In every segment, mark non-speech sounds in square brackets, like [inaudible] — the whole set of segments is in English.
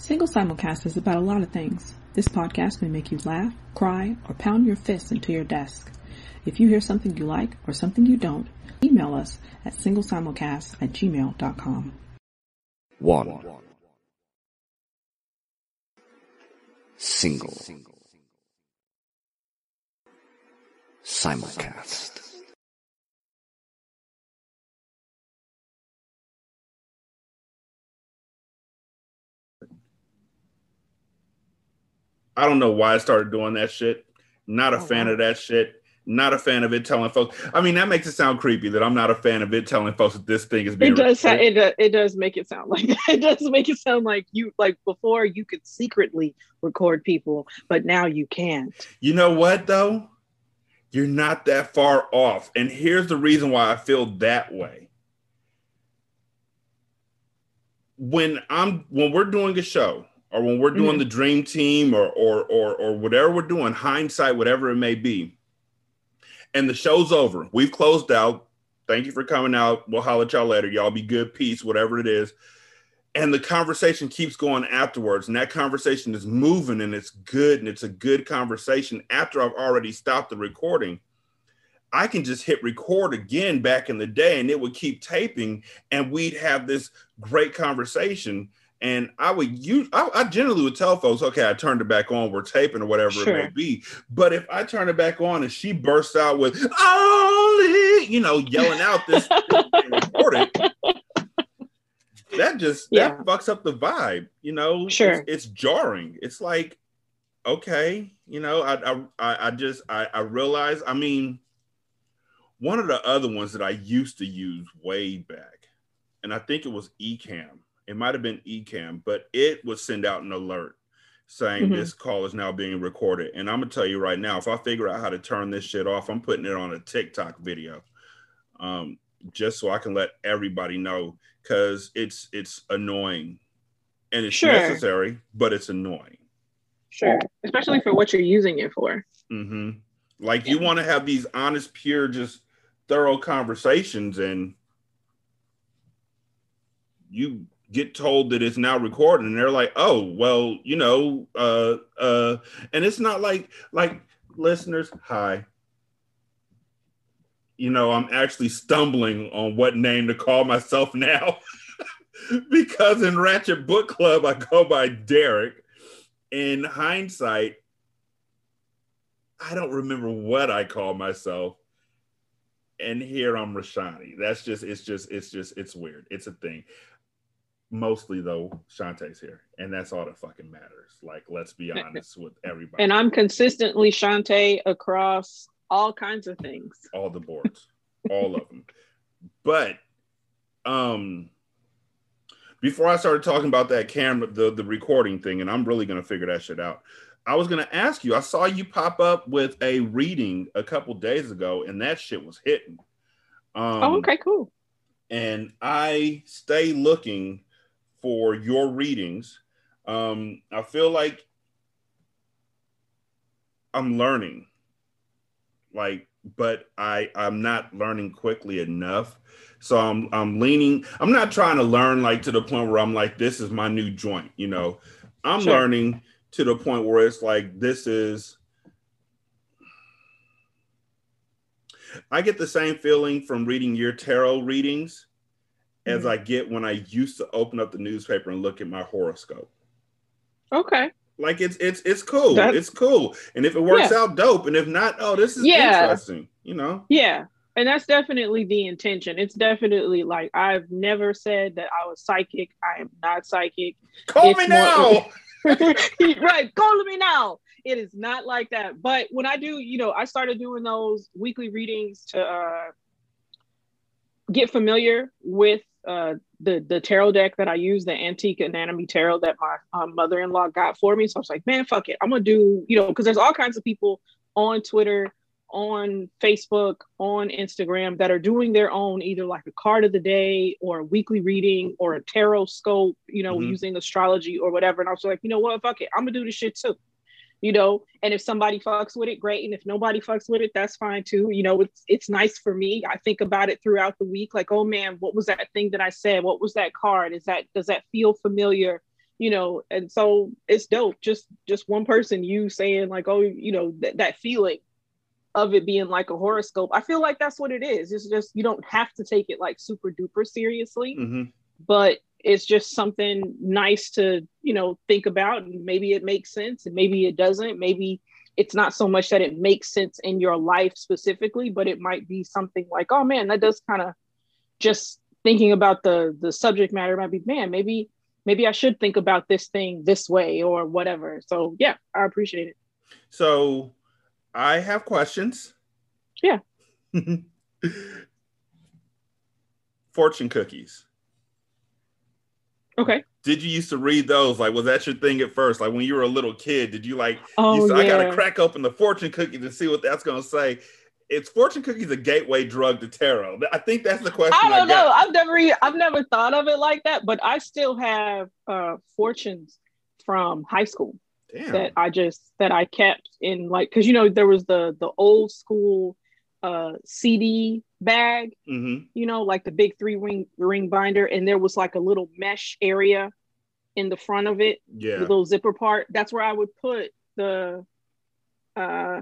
Single Simulcast is about a lot of things. This podcast may make you laugh, cry, or pound your fists into your desk. If you hear something you like or something you don't, email us at singlesimulcast at gmail.com. One. Single. Simulcast. I don't know why I started doing that shit. Not a oh, fan wow. of that shit. Not a fan of it telling folks. I mean, that makes it sound creepy that I'm not a fan of it telling folks that this thing is being. It does. it does. It does make it sound [laughs] like it does make it sound like you like before you could secretly record people, but now you can't. You know what though? You're not that far off, and here's the reason why I feel that way. When I'm when we're doing a show, or when we're doing mm-hmm. the dream team or, or or or whatever we're doing, hindsight, whatever it may be, and the show's over. We've closed out. Thank you for coming out. We'll holler at y'all later. Y'all be good, peace, whatever it is. And the conversation keeps going afterwards, and that conversation is moving and it's good and it's a good conversation after I've already stopped the recording. I can just hit record again back in the day and it would keep taping and we'd have this great conversation and I would use, I, I, generally would tell folks, okay, I turned it back on, we're taping or whatever sure. it may be. But if I turn it back on and she bursts out with, only, you know, yelling out this, recorded, that just, yeah. that fucks up the vibe, you know? Sure. It's, it's jarring. It's like, okay, you know, I, I, I just, I, I realize, I mean, one of the other ones that I used to use way back, and I think it was Ecamm it might have been eCam, but it would send out an alert saying mm-hmm. this call is now being recorded. And I'm gonna tell you right now, if I figure out how to turn this shit off, I'm putting it on a TikTok video, um, just so I can let everybody know because it's it's annoying and it's sure. necessary, but it's annoying. Sure, especially for what you're using it for. Mm-hmm. Like yeah. you want to have these honest, pure, just thorough conversations, and you get told that it's now recorded and they're like oh well you know uh uh and it's not like like listeners hi. You know i'm actually stumbling on what name to call myself now [laughs] because in ratchet book club i go by derek. In hindsight i don't remember what i call myself. And here i'm rashani. That's just it's just it's just it's weird. It's a thing mostly though Shantae's here, and that's all that fucking matters. Like, let's be honest with everybody. And I'm consistently Shantae across all kinds of things, all the boards, all of them. But um, before I started talking about that camera, the the recording thing, and I'm really gonna figure that shit out. I was gonna ask you. I saw you pop up with a reading a couple days ago, and that shit was hitting. Um, oh, okay, cool. And I stay looking for your readings. Um, I feel like I'm learning, like, but I I'm not learning quickly enough. So I'm I'm leaning. I'm not trying to learn like to the point where I'm like, this is my new joint. You know, I'm sure. learning to the point where it's like this is. I get the same feeling from reading your tarot readings as mm-hmm. I get when I used to open up the newspaper and look at my horoscope. Okay. Like it's it's it's cool. That's, it's cool. And if it works yeah. out, dope. And if not, oh, this is yeah. interesting. You know? Yeah. And that's definitely the intention. It's definitely like I've never said that I was psychic. I am not psychic. Call it's me now. [laughs] right. Call me now. It is not like that. But when I do, you know, I started doing those weekly readings to uh get familiar with uh, the the tarot deck that I use, the antique anatomy tarot that my um, mother-in-law got for me. So I was like, man, fuck it, I'm gonna do, you know, because there's all kinds of people on Twitter, on Facebook, on Instagram that are doing their own either like a card of the day or a weekly reading or a tarot scope, you know, mm-hmm. using astrology or whatever. And I was like, you know what, fuck it, I'm gonna do this shit too you know and if somebody fucks with it great. And if nobody fucks with it that's fine too. You know it's it's nice for me. I think about it throughout the week like oh man what was that thing that i said? What was that card? Is that does that feel familiar? You know and so it's dope. Just just one person you saying like oh you know th- that feeling of it being like a horoscope. I feel like that's what it is. It's just you don't have to take it like super duper seriously. Hmm but it's just something nice to you know think about and maybe it makes sense and maybe it doesn't maybe it's not so much that it makes sense in your life specifically but it might be something like oh man that does kind of just thinking about the the subject matter might be man maybe maybe i should think about this thing this way or whatever so yeah i appreciate it So I have questions. Yeah. [laughs] Fortune cookies. Okay Did you used to read those? Like, was that your thing at first? Like when you were a little kid, did you like? oh you said, I gotta crack open the fortune cookie to see what that's gonna say. It's fortune cookies a gateway drug to tarot? I think that's the question. I don't know. got. I've never I've never thought of it like that, but I still have uh fortunes from high school Damn. that I just that I kept in like because you know there was the the old school uh CD bag, hmm you know, like the big three ring ring binder, and there was like a little mesh area in the front of it, Yeah. the little zipper part. That's where I would put the uh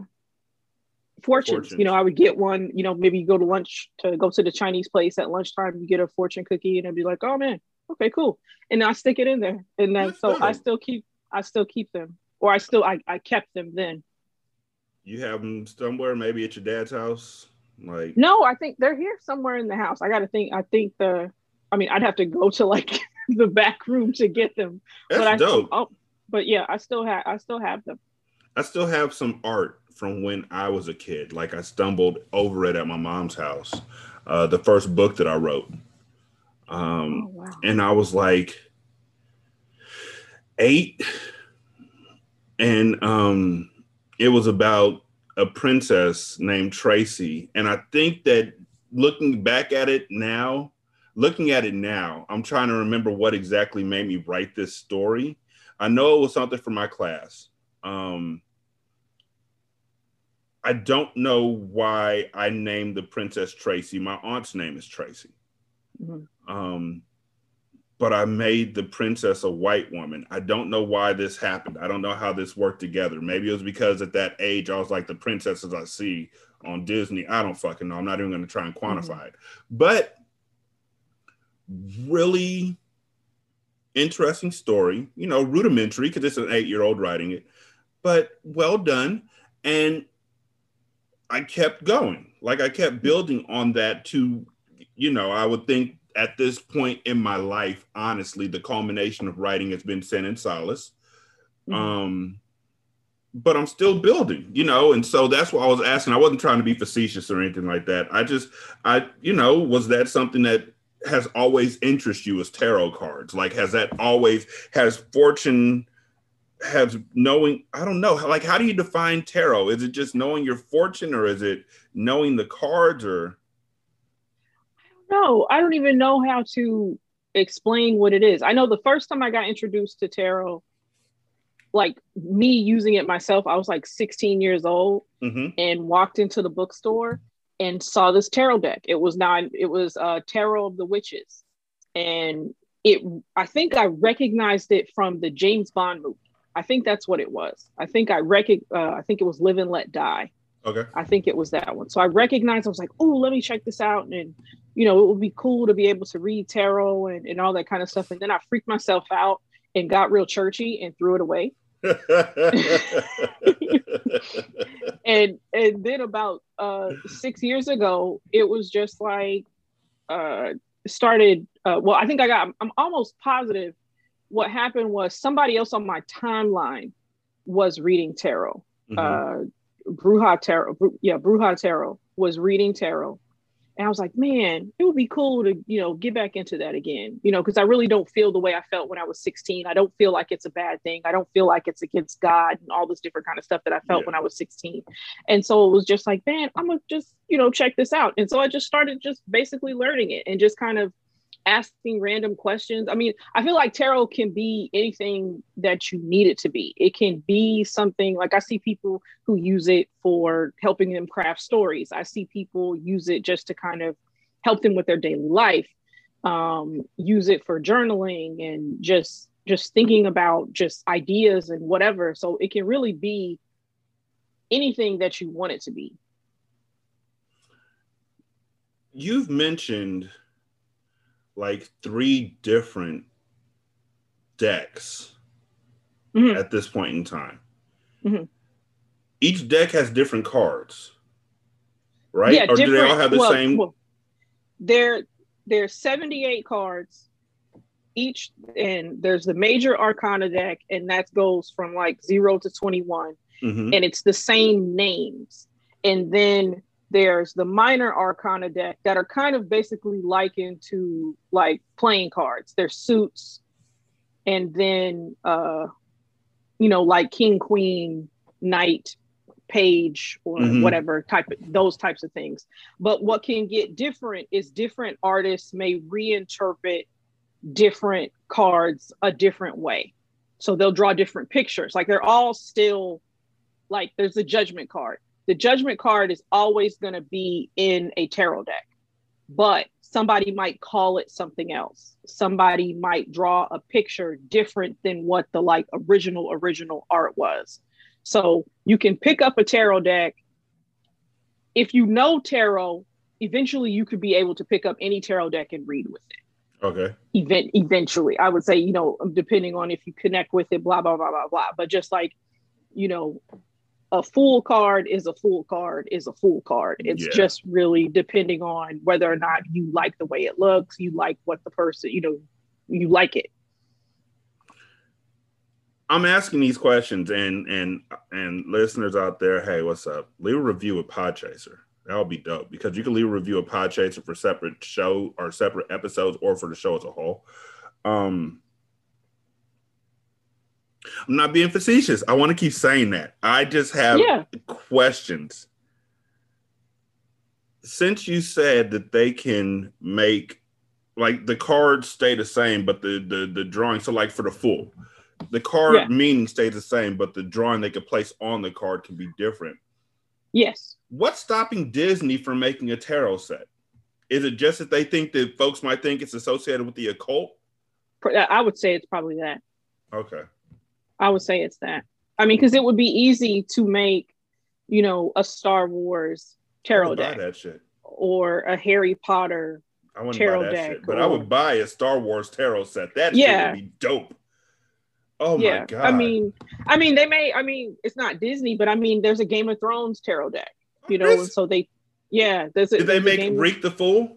fortunes. Fortunes. You know, I would get one, you know, maybe you go to lunch to go to the Chinese place at lunchtime, you get a fortune cookie and I'd be like, oh man, okay, cool. And I stick it in there. And then That's so I still keep I still keep them. Or I still I, I kept them then. You have them somewhere, maybe at your dad's house. Like, No, I think they're here somewhere in the house. I gotta think I think the I mean I'd have to go to like [laughs] the back room to get them. that's but I dope. oh, but yeah, I still have I still have them. I still have some art from when I was a kid. Like I stumbled over it at my mom's house. Uh, the first book that I wrote. Um, Oh wow. and I was like eight, and um, it was about a princess named Tracy. And I think that looking back at it now, looking at it now, I'm trying to remember what exactly made me write this story. I know it was something for my class. Um, I don't know why I named the princess Tracy. My aunt's name is Tracy. Mhm. Um, but I made the princess a white woman. I don't know why this happened. I don't know how this worked together. Maybe it was because at that age I was like the princesses I see on Disney. I don't fucking know. I'm not even going to try and mm-hmm. quantify it. But really interesting story. You know, rudimentary because it's an eight year old writing it, but well done. And I kept going. Like I kept mm-hmm. building on that to, you know, I would think at this point in my life, honestly, the culmination of writing has been Sin and Solace. Mhm. Um, but I'm still building, you know, and so that's why I was asking. I wasn't trying to be facetious or anything like that. I just, I, you know, was that something that has always interested you as tarot cards? Like, has that always has fortune? Has knowing, I don't know, like, how do you define tarot? Is it just knowing your fortune, or is it knowing the cards, or No, I don't even know how to explain what it is. I know the first time I got introduced to tarot, like me using it myself, I was like 16 years old Mhm. and walked into the bookstore and saw this tarot deck. It was not it was uh Tarot of the Witches. And it I think I recognized it from the James Bond movie. I think that's what it was. I think I recog uh, I think it was Live and Let Die. Okay, I think it was that one. So I recognized, I was like, oh, let me check this out. And, you know, it would be cool to be able to read tarot and, and all that kind of stuff. And then I freaked myself out and got real churchy and threw it away. [laughs] And and then about uh, six years ago, it was just like uh, started. Uh, well, I think I got. I'm almost positive. What happened was somebody else on my timeline was reading tarot. Mhm. Bruja Tarot, yeah, Bruja Tarot was reading tarot. And I was like, man, it would be cool to, you know, get back into that again, you know, because I really don't feel the way I felt when I was 16. I don't feel like it's a bad thing. I don't feel like it's against God and all this different kind of stuff that I felt Yeah. when I was 16. And so it was just like, man, I'm gonna just, you know, check this out. And so I just started just basically learning it and just kind of asking random questions. I mean, I feel like tarot can be anything that you need it to be. It can be something like I see people who use it for helping them craft stories. I see people use it just to kind of help them with their daily life. Um, use it for journaling and just just thinking about just ideas and whatever. So it can really be anything that you want it to be. You've mentioned like three different decks Mhm. at this point in time. Mhm. Each deck has different cards, right? Yeah, or do they all have the well, same? well, there, there's 78 cards each, and there's the major arcana deck, and that goes from like zero to 21, Mhm. and it's the same names. And then there's the minor arcana deck that are kind of basically likened to like playing cards. They're suits, and then uh, you know, like king, queen, knight, page, or Mhm. whatever type of those types of things. But what can get different is different artists may reinterpret different cards a different way. So they'll draw different pictures. Like they're all still like there's a judgment card. The judgment card is always going to be in a tarot deck, but somebody might call it something else. Somebody might draw a picture different than what the like original original art was. So you can pick up a tarot deck. If you know tarot, eventually you could be able to pick up any tarot deck and read with it Okay. event eventually i would say you know depending on if you connect with it blah blah blah blah blah but just like you know a full card is a full card is a full card it's Yeah. just really depending on whether or not you like the way it looks you like what the person you know you like it I'm asking these questions, and and and listeners out there, hey, what's up? Leave a review of Podchaser. That would be dope because you can leave a review of Podchaser for separate show or separate episodes, or for the show as a whole. Um, I'm not being facetious. I want to keep saying that. I just have yeah questions. Since you said that they can make like the cards stay the same, but the the the drawing, so like for the full, the card Yeah. meaning stays the same, but the drawing they could place on the card can be different. yes What's stopping Disney from making a tarot set? Is it just that they think that folks might think it's associated with the occult? Uh, I would say it's probably that Okay. I would say it's that i mean because it would be easy to make you know a star wars tarot deck that shit. or a harry potter I wouldn't tarot buy that deck shit, but I would buy a Star Wars tarot set. That Yeah. shit would be dope. Oh yeah my god! i mean i mean they may i mean it's not disney but i mean there's a game of thrones tarot deck you know and so they yeah there's a, did they make of- Reek the Fool?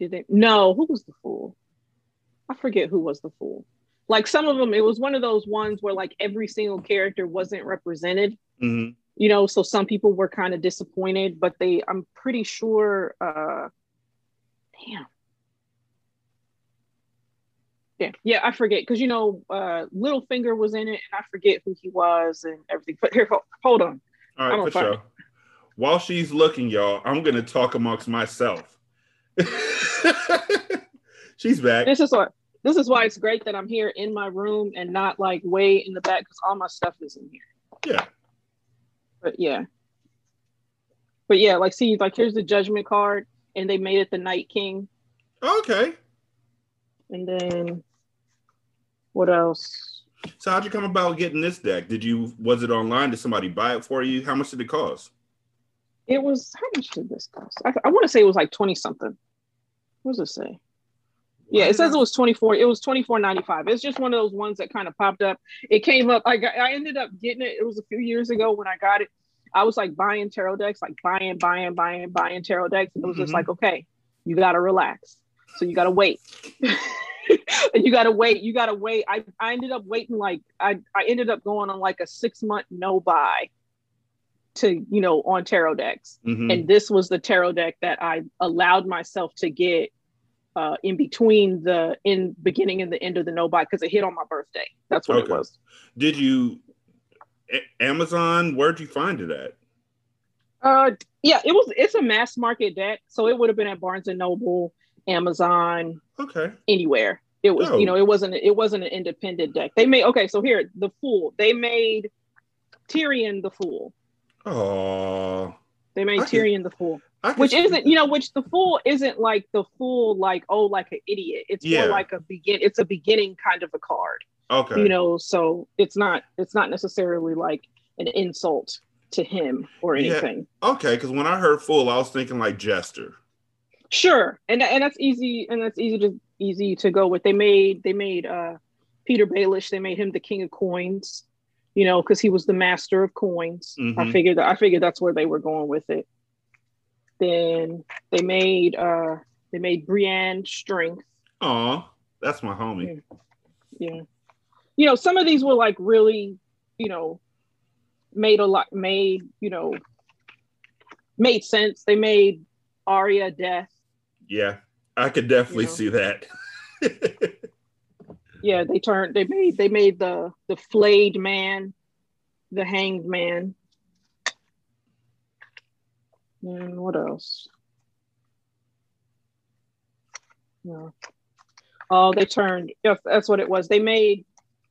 did they no who was the fool i forget who was the fool like some of them it was one of those ones where like every single character wasn't represented hmm you know so some people were kind of disappointed but they i'm pretty sure uh damn yeah yeah i forget because you know uh Littlefinger was in it and i forget who he was and everything but here ho- hold on All right, for sure. While she's looking, y'all, I'm gonna talk amongst myself. [laughs] she's back. this is what this is why it's great that i'm here in my room and not like way in the back because all my stuff is in here Yeah. but yeah but yeah like see like here's the judgment card and they made it the night king Okay. and then what else So how'd you come about getting this deck? Did you was it online? Did somebody buy it for you? How much did it cost? It was how much did this cost? I, I want to say it was like twenty something. What does it say? Yeah, it says it was twenty four. It was twenty four ninety five. It's just one of those ones that kind of popped up. It came up. I got. I ended up getting it. It was a few years ago when I got it. I was like buying tarot decks, like buying, buying, buying, buying tarot decks. And it was just Mhm. like, okay, you got to relax. So you got to wait. and [laughs] you got to wait. You got to wait. I, I ended up waiting like I, I ended up going on like a six month no buy to you know on tarot decks Mhm. and this was the tarot deck that I allowed myself to get uh, in between the in beginning and the end of the no buy because it hit on my birthday. That's what Okay. it was. Did you Amazon? Where'd you find it at? Uh, yeah, it was. It's a mass market deck, so it would have been at Barnes and Noble, Amazon, Okay. anywhere. It was, Oh. you know, it wasn't. It wasn't an independent deck. They made okay. So here, the Fool. They made Tyrion the Fool. Oh, They made I Tyrion the Fool. I which isn't you know which the fool isn't like the fool like oh like an idiot it's Yeah. more like a begin it's a beginning kind of a card Okay. you know so it's not it's not necessarily like an insult to him or Yeah. anything Okay, because when I heard fool I was thinking like Jester. sure and and that's easy and that's easy to easy to go with they made they made uh Petyr Baelish they made him the king of coins you know because he was the master of coins i Mhm. figured that i figured that's where they were going with it then they made uh they made brienne strength Aw, that's my homie. yeah you know some of these were like really you know made a lot made you know made sense they made Arya death Yeah, I could definitely You know. see that. [laughs] yeah they turned they made they made the the flayed man the hanged man and what else? Yeah oh they turned yes that's what it was. They made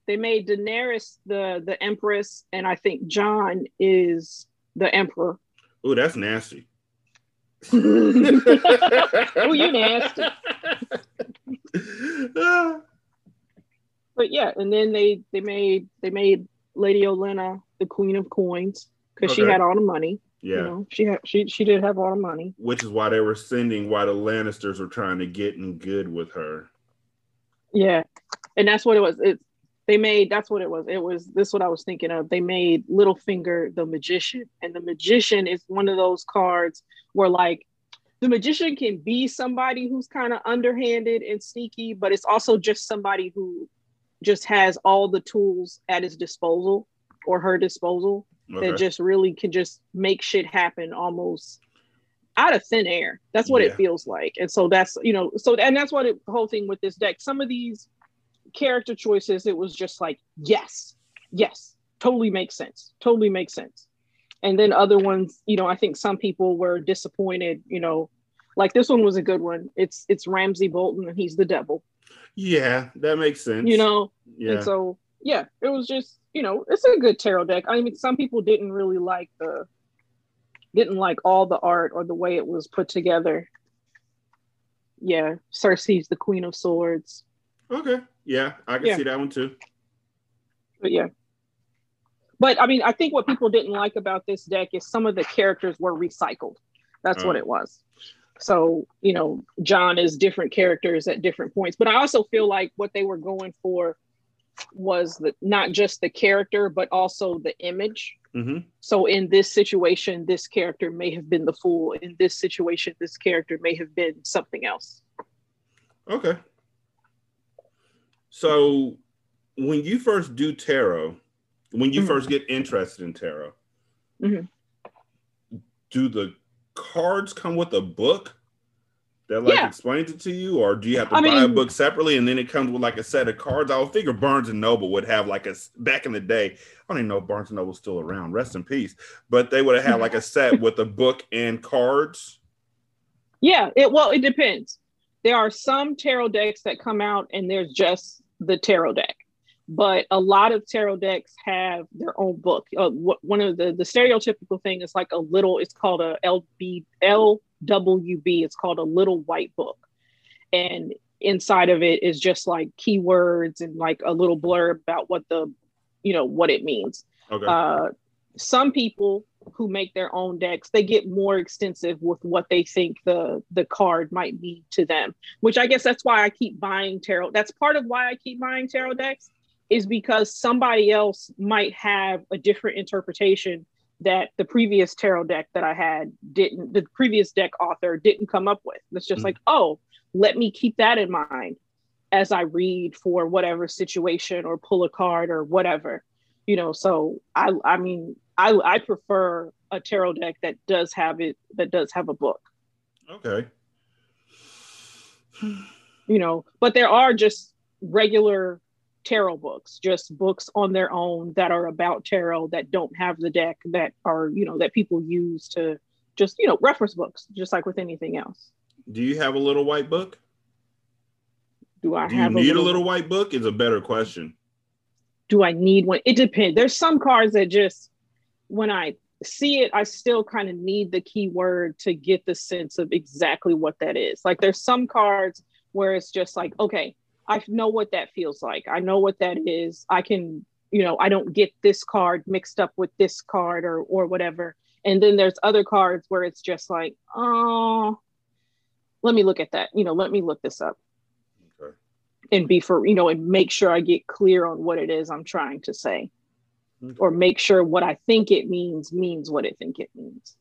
they made daenerys the the empress and i think Jon is the emperor. Ooh, that's nasty. [laughs] oh you nasty. [laughs] But yeah and then they they made they made lady olenna the queen of coins because she had all the money yeah, You know, she had she she did have a lot of money. which is why they were sending why the Lannisters were trying to get in good with her. Yeah, and that's what it was. It they made that's what it was. It was this what I was thinking of. They made Littlefinger the magician, and the magician is one of those cards where like the magician can be somebody who's kind of underhanded and sneaky, but it's also just somebody who just has all the tools at his disposal or her disposal Okay. that just really can just make shit happen almost out of thin air. That's what Yeah. it feels like. And so that's, you know, so and that's what it, the whole thing with this deck. Some of these character choices, it was just like, yes, yes, totally makes sense. Totally makes sense. And then other ones, you know, I think some people were disappointed, you know, like this one was a good one. It's it's Ramsay Bolton and he's the devil, yeah, that makes sense. you know, yeah, and so, yeah, it was just, you know, it's a good tarot deck. I mean, some people didn't really like the, didn't like all the art or the way it was put together. Yeah, Cersei's the Queen of Swords. okay, yeah, I can Yeah. see that one too. But yeah. But I mean, I think what people didn't like about this deck is some of the characters were recycled. That's what Oh. it was. So, you know, Jon is different characters at different points. But I also feel like what they were going for was the, not just the character, but also the image. hmm So in this situation, this character may have been the fool. In this situation, this character may have been something else. Okay. So when you first do tarot, when you Mhm. first get interested in tarot, Mhm. do the cards come with a book that like Yeah. explains it to you, or do you have to I buy a book separately and then it comes with like a set of cards? I would figure Barnes and Noble would have like a back in the day. I don't even know if Barnes and Noble's still around. Rest in peace. But they would have had like a set with a book and cards. Yeah, it well, it depends. There are some tarot decks that come out and there's just the tarot deck. But a lot of tarot decks have their own book. Uh, wh- one of the the stereotypical thing is like a little. It's called a LB LWB. It's called a little white book, and inside of it is just like keywords and like a little blurb about what the, you know, what it means Okay. uh, some people who make their own decks they get more extensive with what they think the the card might be to them which i guess that's why i keep buying tarot that's part of why i keep buying tarot decks is because somebody else might have a different interpretation that the previous tarot deck that i had didn't the previous deck author didn't come up with it's just Mhm. like oh let me keep that in mind as i read for whatever situation or pull a card or whatever you know so i i mean i i prefer a tarot deck that does have it that does have a book okay. you know but there are just regular tarot books just books on their own that are about tarot that don't have the deck that are you know that people use to just you know reference books just like with anything else Do you have a little white book? do i Do you have need a little white book? Is a better question. do I need one? It depends. There's some cards that just when I see it, I still kind of need the keyword to get the sense of exactly what that is. Like there's some cards where it's just like, okay, I know what that feels like. I know what that is. I can, you know, I don't get this card mixed up with this card or or whatever. And then there's other cards where it's just like, oh, let me look at that. You know, let me look this up. Okay. And be for, you know, and make sure I get clear on what it is I'm trying to say. Okay. Or make sure what I think it means means what I think it means.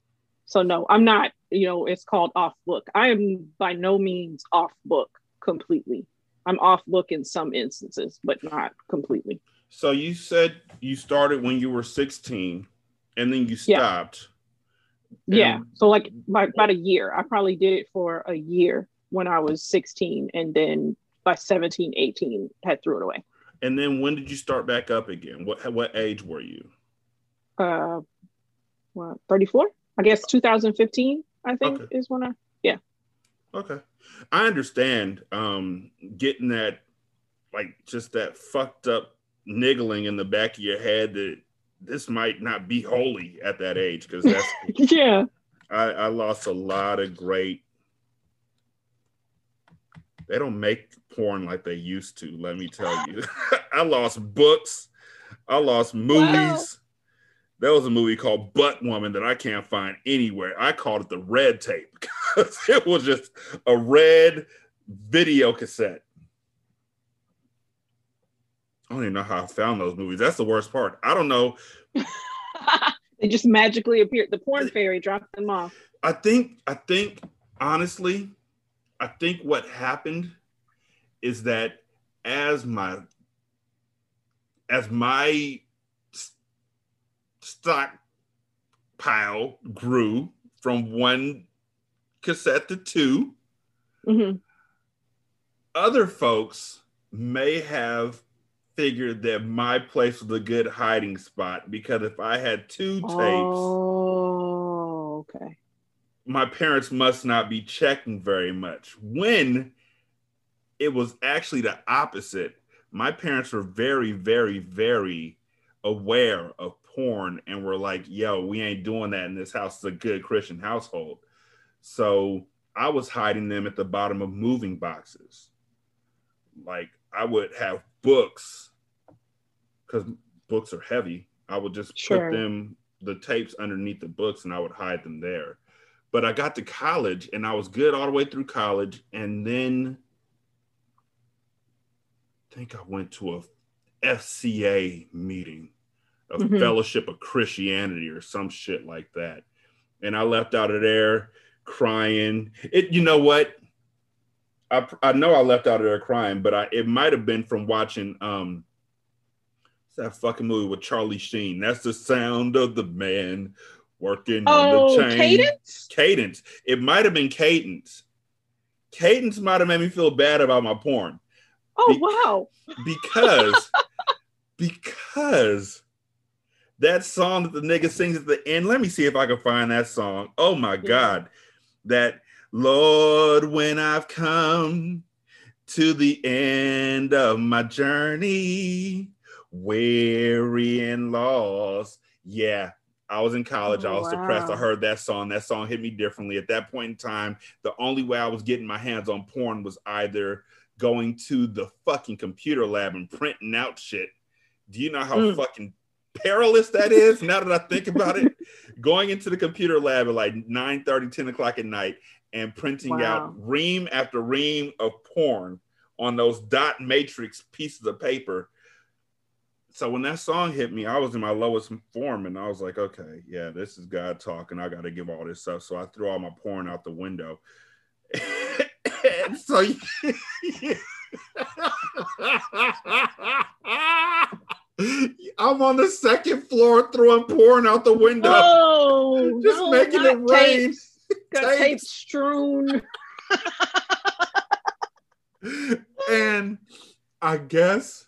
So no, I'm not, you know, it's called off book. I am by no means off book completely. I'm off look in some instances, but not completely. So you said you started when you were 16 and then you stopped. Yeah. yeah. So like by, about a year. I probably did it for a year when I was 16 and then by 17, 18 had threw it away. And then when did you start back up again? What what age were you? Uh what 34? I guess 2015, I think okay. is when I yeah. Okay. I understand um getting that like just that fucked up niggling in the back of your head that this might not be holy at that age because that's [laughs] yeah. I, I lost a lot of great. They don't make porn like they used to. Let me tell you, [laughs] I lost books. I lost movies. Wow. There was a movie called Butt Woman that I can't find anywhere. I called it the red tape [laughs] because it was just a red video cassette. I don't even know how I found those movies. That's the worst part. I don't know. [laughs] they just magically appeared. The porn fairy dropped them off. I think, I think, honestly, I think what happened is that as my as my stock pile grew from one cassette to 2 mm-hmm. other folks may have figured that my place was a good hiding spot because if I had two tapes, oh, okay, my parents must not be checking very much. When it was actually the opposite, my parents were very, very, very aware of porn and were like, "Yo, we ain't doing that in this house. It's a good Christian household." So I was hiding them at the bottom of moving boxes. Like I would have books because books are heavy. I would just sure. put them the tapes underneath the books and I would hide them there. But I got to college and I was good all the way through college. And then I think I went to a FCA meeting, a mm-hmm. Fellowship of Christianity or some shit like that. And I left out of there crying. It, you know what? I, I know I left out of there crying, but I it might have been from watching um that fucking movie with Charlie Sheen. That's the sound of the man working oh, on the oh, chain. Cadence? Cadence. It might have been Cadence. Cadence might have made me feel bad about my porn. Oh Be- wow. Because because that song that the nigga sings at the end. Let me see if I can find that song. Oh my god. That Lord, when I've come to the end of my journey, weary and lost. Yeah, I was in college. I was wow. depressed. I heard that song. That song hit me differently. At that point in time, the only way I was getting my hands on porn was either going to the fucking computer lab and printing out shit. Do you know how mm. fucking perilous that is now that I think about it? going into the computer lab at like 9 30, 10 o'clock at night and printing wow. out ream after ream of porn on those dot matrix pieces of paper. So when that song hit me, I was in my lowest form and I was like, okay, yeah, this is God talking. I got to give all this stuff. So I threw all my porn out the window. and [laughs] so [laughs] [laughs] I'm on the second floor throwing porn out the window. Oh, just no, making it rain. Tapes. Got tape strewn. [laughs] and I guess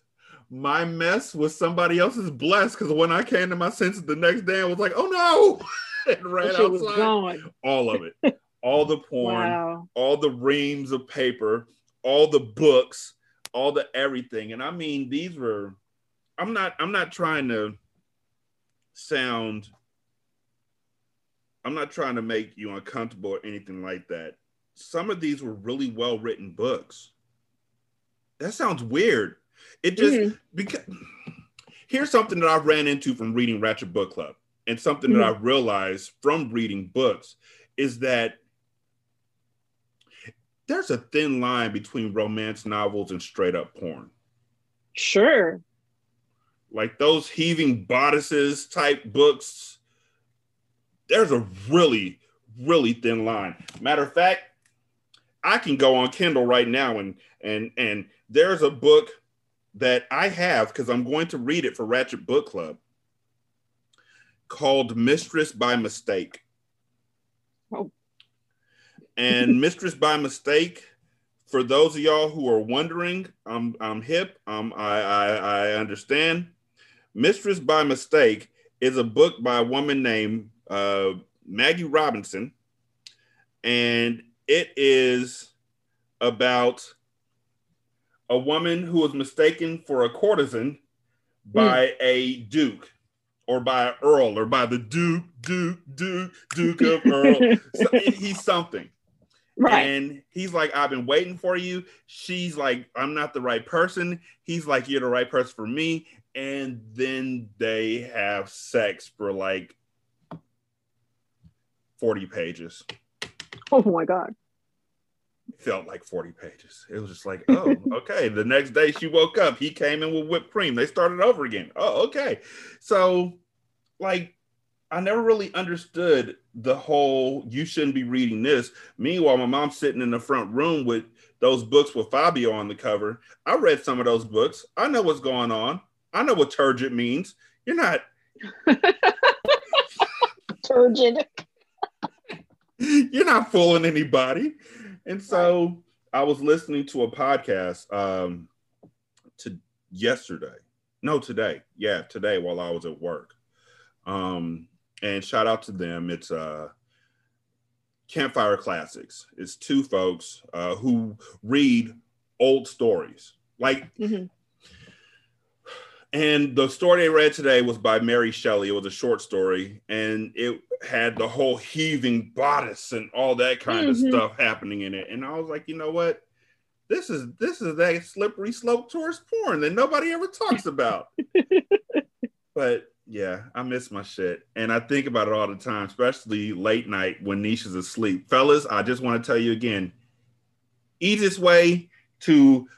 my mess was somebody else's blessed because when I came to my senses the next day, I was like, oh no, [laughs] and ran outside. All of it. All the porn, wow. all the reams of paper, all the books, all the everything. And I mean, these were I'm not I'm not trying to sound I'm not trying to make you uncomfortable or anything like that. Some of these were really well written books. That sounds weird. It just mm-hmm. because [sighs] here's something that I've ran into from reading Ratchet Book Club, and something mm-hmm. that I've realized from reading books is that there's a thin line between romance novels and straight up porn. Sure. Like those heaving bodices type books, there's a really, really thin line. Matter of fact, I can go on Kindle right now and and and there's a book that I have because I'm going to read it for Ratchet Book Club called Mistress by Mistake. Oh. And [laughs] Mistress by Mistake, for those of y'all who are wondering, I'm I'm hip. Um, I, I I understand. Mistress by Mistake is a book by a woman named uh, Maggie Robinson, and it is about a woman who was mistaken for a courtesan by mm. a duke or by an earl or by the duke, duke, duke, duke of [laughs] earl. so he's something. Right. And he's like, I've been waiting for you. She's like, I'm not the right person. He's like, You're the right person for me. And then they have sex for like 40 pages. Oh my God felt like 40 pages. It was just like, oh, [laughs] okay. the next day she woke up, he came in with whipped cream. They started over again. Oh, okay. So, like, I never really understood the whole you shouldn't be reading this. Meanwhile, my mom's sitting in the front room with those books with Fabio on the cover. I read some of those books. I know what's going on. I know what turgid means. You're not [laughs] turgid. You're not fooling anybody. And so. I was listening to a podcast um, to yesterday. No, today. Yeah, today while I was at work. Um, and shout out to them. It's uh Campfire Classics. It's two folks uh, who read old stories. Like mm-hmm. And the story they read today was by Mary Shelley. It was a short story, and it had the whole heaving bodice and all that kind mm-hmm. of stuff happening in it. And I was like, you know what? This is this is that slippery slope towards porn that nobody ever talks about. [laughs] but yeah, I miss my shit. And I think about it all the time, especially late night when Nisha's asleep. Fellas, I just want to tell you again, easiest way to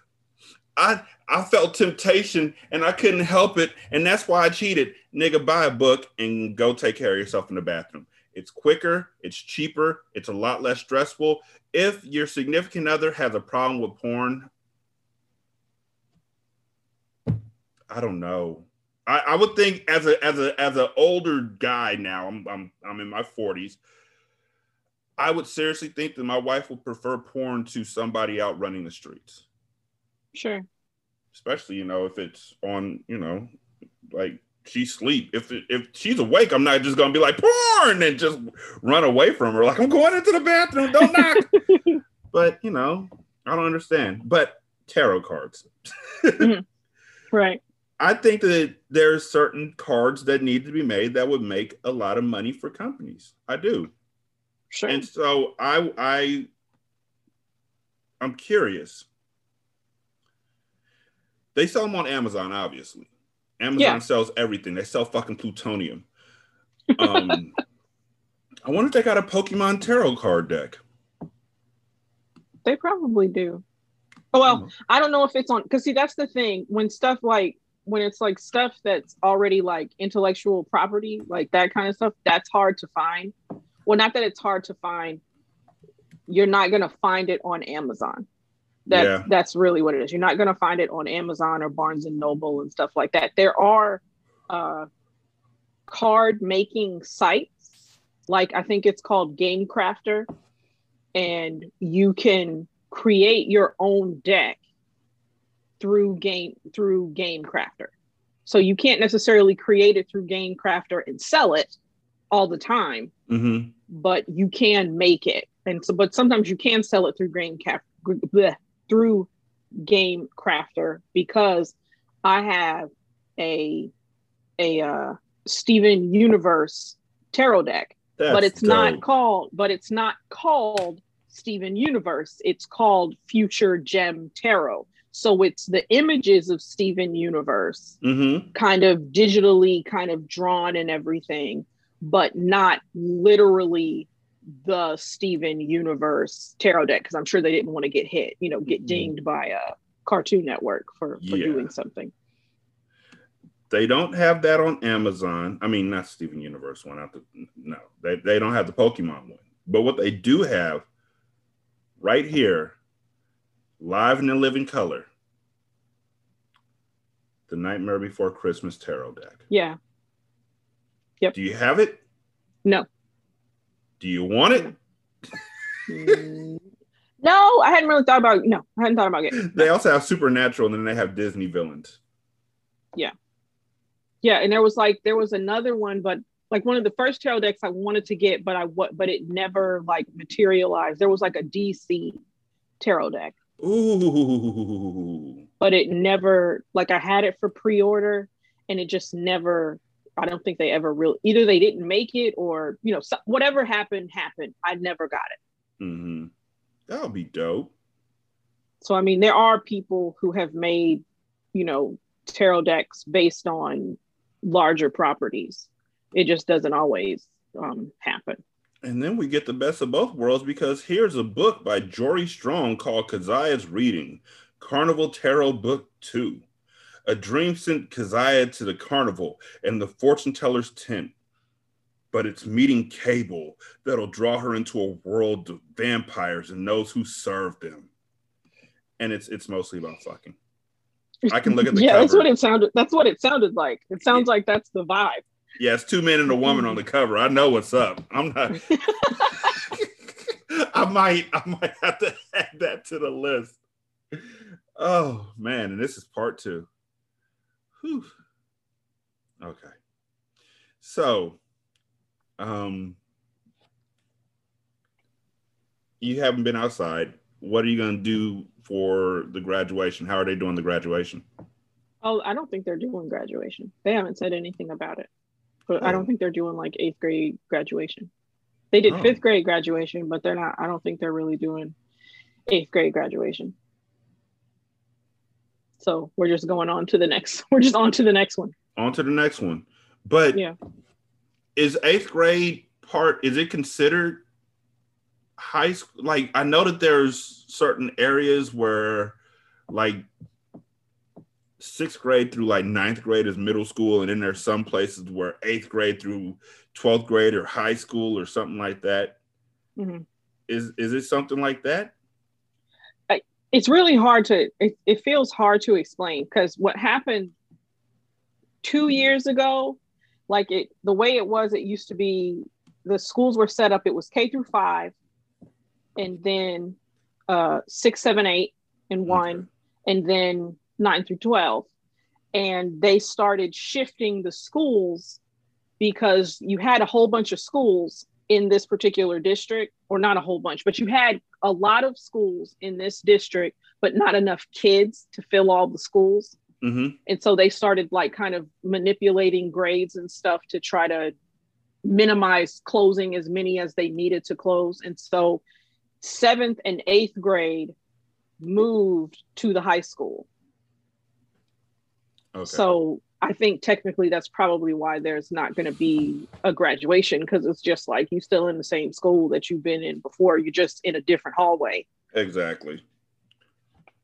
I I felt temptation and I couldn't help it. And that's why I cheated. Nigga, buy a book and go take care of yourself in the bathroom. It's quicker, it's cheaper, it's a lot less stressful. If your significant other has a problem with porn, I don't know. I, I would think as a as a as an older guy now, I'm I'm I'm in my 40s. I would seriously think that my wife would prefer porn to somebody out running the streets. Sure especially you know if it's on you know like she sleep. If if she's awake, I'm not just gonna be like porn and just run away from her. Like I'm going into the bathroom. Don't knock. [laughs] but you know, I don't understand. But tarot cards, mm-hmm. right? I think that there's certain cards that need to be made that would make a lot of money for companies. I do. Sure. And so I I I'm curious they sell them on Amazon, obviously. Amazon yeah. sells everything. They sell fucking plutonium. [laughs] Um, I wonder if they got a Pokemon tarot card deck. They probably do. Oh well, mm-hmm. I don't know if it's on because see that's the thing when stuff like when it's like stuff that's already like intellectual property, like that kind of stuff, that's hard to find. Well, not that it's hard to find. You're not gonna find it on Amazon. That yeah. that's really what it is. You're not going to find it on Amazon or Barnes and Noble and stuff like that. There are uh, card making sites, like I think it's called Game Crafter, and you can create your own deck through game through Game Crafter. So you can't necessarily create it through Game Crafter and sell it all the time, mm-hmm. but you can make it. And so, but sometimes you can sell it through Game Crafter through Game Crafter because I have a a uh, Steven Universe tarot deck That's but it's not called but it's not called Steven Universe. It's called Future Gem Tarot. So it's the images of Steven Universe Mhm. kind of digitally kind of drawn and everything, but not literally the Steven Universe tarot deck because I'm sure they didn't want to get hit, you know, get Mhm. dinged by a Cartoon Network for, for Yeah. doing something. They don't have that on Amazon. I mean, not Steven Universe one. Out the, no, they, they don't have the Pokemon one. But what they do have right here, live in the living color, the Nightmare Before Christmas tarot deck. Yeah. Yep. Do you have it? No. Do you want it? Mm, [laughs] no, I hadn't really thought about no, I hadn't thought about it. They also have Supernatural, and then they have Disney villains. Yeah, yeah, and there was like there was another one, but like one of the first tarot decks I wanted to get, but I what but it never like materialized. There was like a DC tarot deck, Ooh. but it never like I had it for pre-order and it just never I don't think they ever really either they didn't make it or you know so, whatever happened happened. I never got it. hmm That would be dope. So I mean there are people who have made, you know, tarot decks based on larger properties. It just doesn't always um, happen. And then we get the best of both worlds because here's a book by Jory Strong called Keziah's Reading Carnival Tarot Book 2. A dream sent Keziah to the carnival and the fortune teller's tent. But it's meeting Cable that'll draw her into a world of vampires and those who serve them. And it's it's mostly about fucking. I can look at the [laughs] yeah, that's what it sounded. That's what it sounded like. It sounds like that's the vibe. Yeah, it's two men and a woman on the cover. I know what's up. I'm not. [laughs] [laughs] I might, I might have to add that to the list. Oh man, and this is part two. Whew. Okay. So, um, you haven't been outside. What are you gonna do for the graduation? How are they doing the graduation? Oh, I don't think they're doing graduation. They haven't said anything about it. But I Oh. don't think they're doing like eighth grade graduation. They did Oh. fifth grade graduation, but they're not. I don't think they're really doing eighth grade graduation. So we're just going on to the next. [laughs] We're just on to the next one. on to the next one. But Yeah. is eighth grade part, is it considered high school? Like, I know that there's certain areas where, like, sixth grade through like ninth grade is middle school, and then there's some places where eighth grade through 12th grade or high school or something like that. Mhm. Is is it something like that? It's really hard to it, it feels hard to explain because what happened two years ago like it the way it was it used to be the schools were set up it was k through five and then uh six seven eight and one and then nine through 12 and they started shifting the schools because you had a whole bunch of schools in this particular district or not a whole bunch but you had a lot of schools in this district but not enough kids to fill all the schools Mm-hmm. and so they started like kind of manipulating grades and stuff to try to minimize closing as many as they needed to close and so seventh and eighth grade moved to the high school Okay. so I think technically that's probably why there's not going to be a graduation because it's just like you're still in the same school that you've been in before. You're just in a different hallway. Exactly.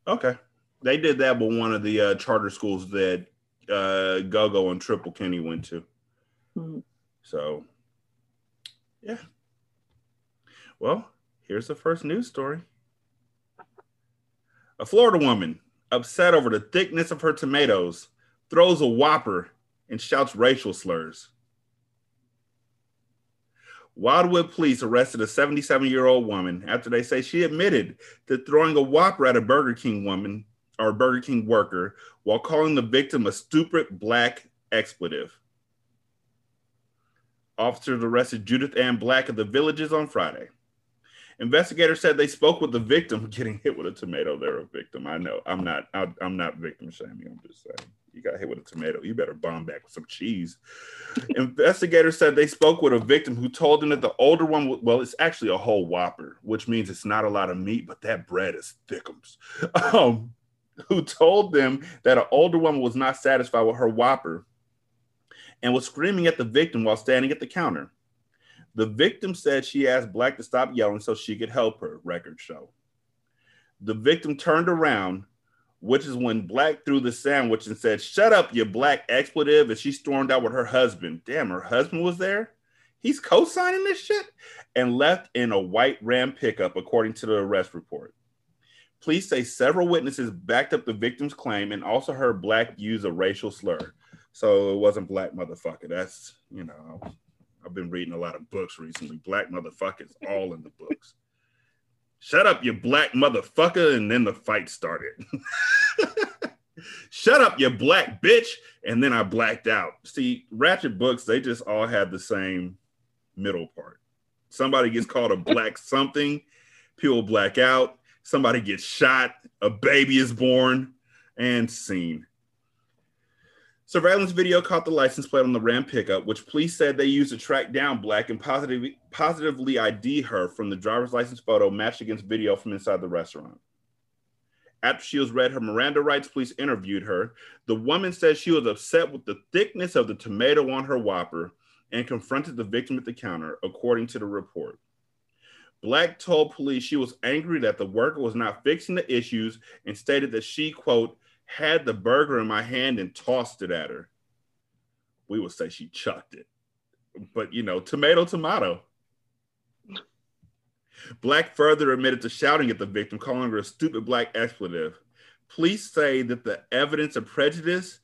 Okay. They did that with one of the uh, charter schools that uh, Gogo and Triple Kenny went to. Mhm. So, yeah. Well, here's the first news story. A Florida woman, upset over the thickness of her tomatoes, throws a whopper and shouts racial slurs. Wildwood police arrested a 77 year old woman after they say she admitted to throwing a whopper at a Burger King woman or Burger King worker while calling the victim a stupid black expletive. Officers arrested Judith Ann Black of the Villages on Friday. Investigators said they spoke with the victim [laughs] getting hit with a tomato. They're a victim. I know. I'm not. I, I'm not victim shaming. I'm just saying. You got hit with a tomato. You better bomb back with some cheese. Investigators said they spoke with a victim who told them that the older one, well, it's actually a whole Whopper, which means it's not a lot of meat, but that bread is thickums. [laughs] Um, who told them that an older woman was not satisfied with her Whopper and was screaming at the victim while standing at the counter. The victim said she asked Black to stop yelling so she could help her, records show. The victim turned around, which is when Black threw the sandwich and said, Shut up, you black expletive. And she stormed out with her husband. Damn, her husband was there? He's co signing this shit? And left in a white Ram pickup, according to the arrest report. Police say several witnesses backed up the victim's claim and also heard Black use a racial slur. So it wasn't black motherfucker. That's, you know, I've been reading a lot of books recently. Black motherfuckers all in the books. Shut up, you black motherfucker. And then the fight started. [laughs] Shut up, you black bitch. And then I blacked out. See, Ratchet books, they just all had the same middle part. Somebody gets called a black something, people black out, somebody gets shot, a baby is born, and scene. Surveillance video caught the license plate on the Ram pickup, which police said they used to track down Black and positively, positively ID her from the driver's license photo matched against video from inside the restaurant. After she was read her Miranda rights, police interviewed her. The woman said she was upset with the thickness of the tomato on her Whopper and confronted the victim at the counter, according to the report. Black told police she was angry that the worker was not fixing the issues and stated that she, quote, had the burger in my hand and tossed it at her. We would say she chucked it. But, you know, tomato, tomato. Black further admitted to shouting at the victim, calling her a stupid black expletive. Police say that the evidence of prejudice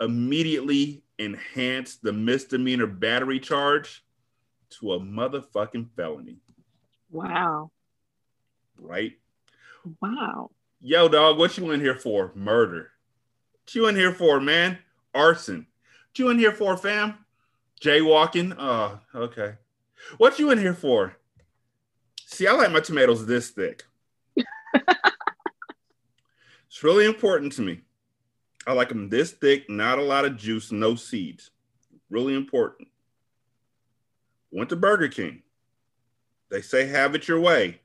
immediately enhanced the misdemeanor battery charge to a motherfucking felony. Wow. Right? Wow. Yo, dog, what you in here for? Murder. What you in here for, man? Arson. What you in here for, fam? Jaywalking. Oh, okay. What you in here for? See, I like my tomatoes this thick. [laughs] it's really important to me. I like them this thick, not a lot of juice, no seeds. Really important. Went to Burger King. They say have it your way.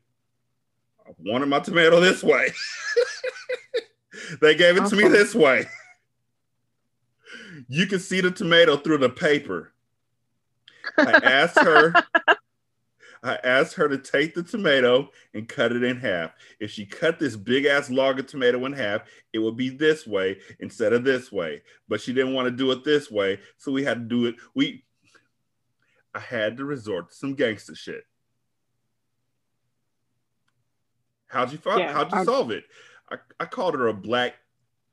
I wanted my tomato this way. [laughs] they gave it awesome. to me this way. You can see the tomato through the paper. I asked her, [laughs] I asked her to take the tomato and cut it in half. If she cut this big ass log of tomato in half, it would be this way instead of this way. But she didn't want to do it this way, so we had to do it. We I had to resort to some gangster shit. How'd you yeah, how'd you I, solve it? I, I called her a black.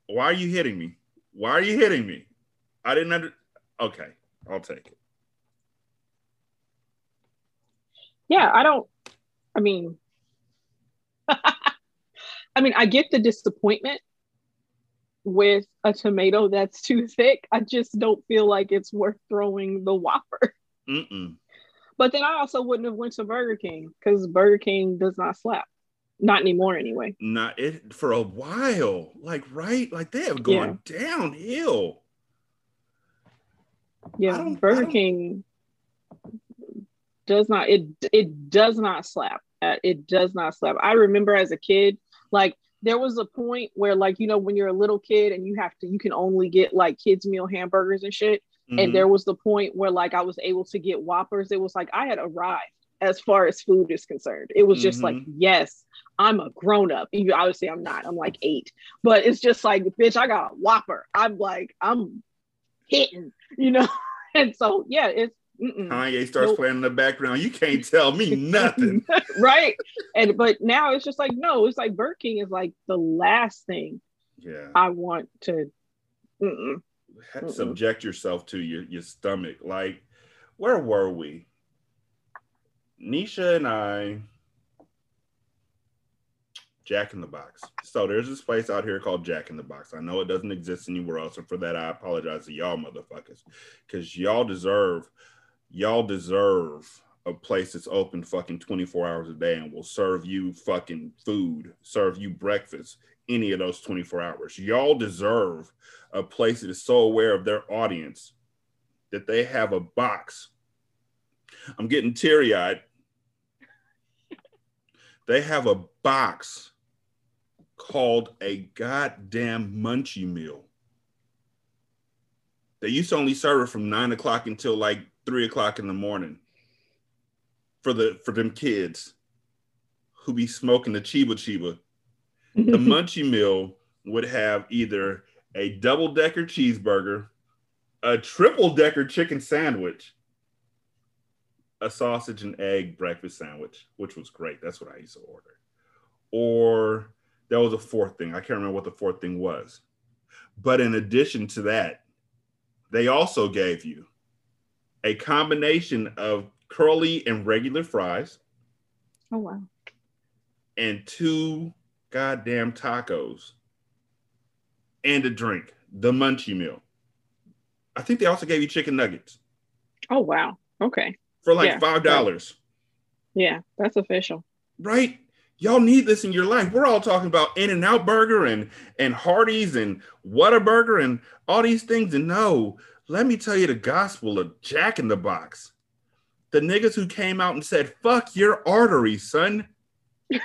Why are you hitting me? Why are you hitting me? I didn't under. Okay, I'll take it. Yeah, I don't. I mean, [laughs] I mean, I get the disappointment with a tomato that's too thick. I just don't feel like it's worth throwing the Whopper. Mm-mm. But then I also wouldn't have went to Burger King because Burger King does not slap. Not anymore, anyway. Not it for a while. Like right, like they have gone yeah. downhill. Yeah, Burger King does not. It it does not slap. Uh, it does not slap. I remember as a kid, like there was a point where like you know when you're a little kid and you have to you can only get like kids meal hamburgers and shit mm-hmm. and there was the point where like i was able to get whoppers it was like i had arrived as far as food is concerned it was just mm-hmm. like yes I'm a grown up. Even obviously I'm not. I'm like eight, but it's just like, bitch, I got a whopper. I'm like, I'm hitting, you know. [laughs] and so yeah, it's Mm-mm. Kanye starts nope. playing in the background. You can't tell me [laughs] nothing, [laughs] right? And but now it's just like no, it's like Burger King is like the last thing. Yeah, I want to mm-mm. subject yourself to your your stomach. Like, where were we? Nisha and I Jack in the Box. So there's this place out here called Jack in the Box. I know it doesn't exist anywhere else, and for that I apologize to y'all motherfuckers, because y'all deserve, y'all deserve a place that's open fucking 24 hours a day and will serve you fucking food, serve you breakfast, any of those 24 hours. Y'all deserve a place that is so aware of their audience that they have a box. I'm getting teary eyed. they have a box called a goddamn munchie meal. They used to only serve it from nine o'clock until like three o'clock in the morning for the for them kids who be smoking the chiba chiba. The [laughs] munchie meal would have either a double decker cheeseburger, a triple decker chicken sandwich, a sausage and egg breakfast sandwich, which was great. That's what I used to order. Or there was a fourth thing. I can't remember what the fourth thing was. But in addition to that, they also gave you a combination of curly and regular fries. Oh wow. And two goddamn tacos and a drink, the munchie meal. I think they also gave you chicken nuggets. Oh wow. Okay. For like five dollars. Yeah, that's official. Right? Y'all need this in your life. We're all talking about In and Out Burger and and Hardee's and Whataburger and all these things. And no, let me tell you the gospel of Jack in the Box. The niggas who came out and said, fuck your arteries, son. [laughs]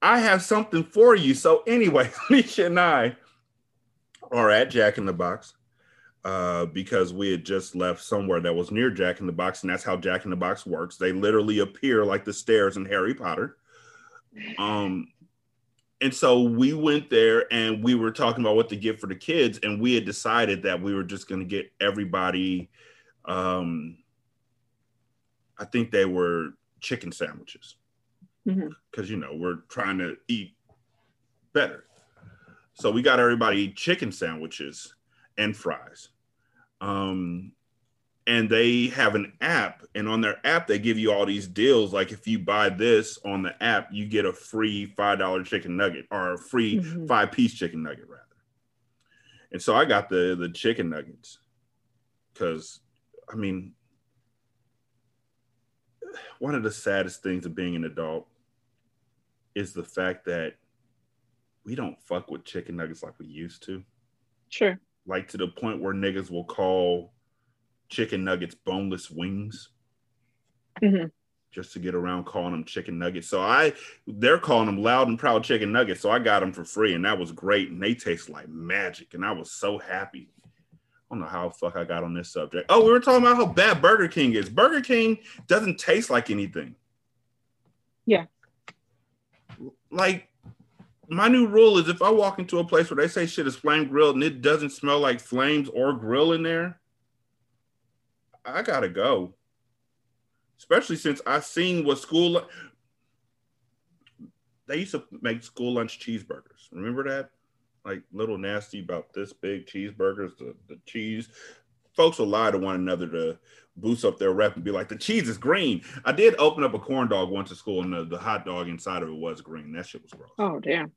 I have something for you. So, anyway, [laughs] Nisha and I are at Jack in the Box uh, because we had just left somewhere that was near Jack in the Box, and that's how Jack in the Box works. They literally appear like the stairs in Harry Potter. Um, and so we went there and we were talking about what to get for the kids, and we had decided that we were just going to get everybody. Um, I think they were chicken sandwiches because mm-hmm. you know we're trying to eat better. So we got everybody chicken sandwiches and fries. Um, and they have an app, and on their app they give you all these deals. Like if you buy this on the app, you get a free five dollar chicken nugget or a free mm-hmm. five piece chicken nugget rather. And so I got the the chicken nuggets because I mean one of the saddest things of being an adult is the fact that we don't fuck with chicken nuggets like we used to. Sure. Like to the point where niggas will call chicken nuggets boneless wings. Mm-hmm. Just to get around calling them chicken nuggets. So I, they're calling them loud and proud chicken nuggets. So I got them for free, and that was great. And they taste like magic, and I was so happy. I don't know how fuck I got on this subject. Oh, we were talking about how bad Burger King is. Burger King doesn't taste like anything. Yeah like my new rule is if I walk into a place where they say shit is flame grilled and it doesn't smell like flames or grill in there, I gotta go. Especially since I've seen what school they used to make school lunch cheeseburgers. Remember that? Like little nasty about this big cheeseburgers, the, the cheese. Folks will lie to one another to boost up their rep and be like, the cheese is green. I did open up a corn dog once at school, and the, the hot dog inside of it was green. That shit was gross. Oh damn.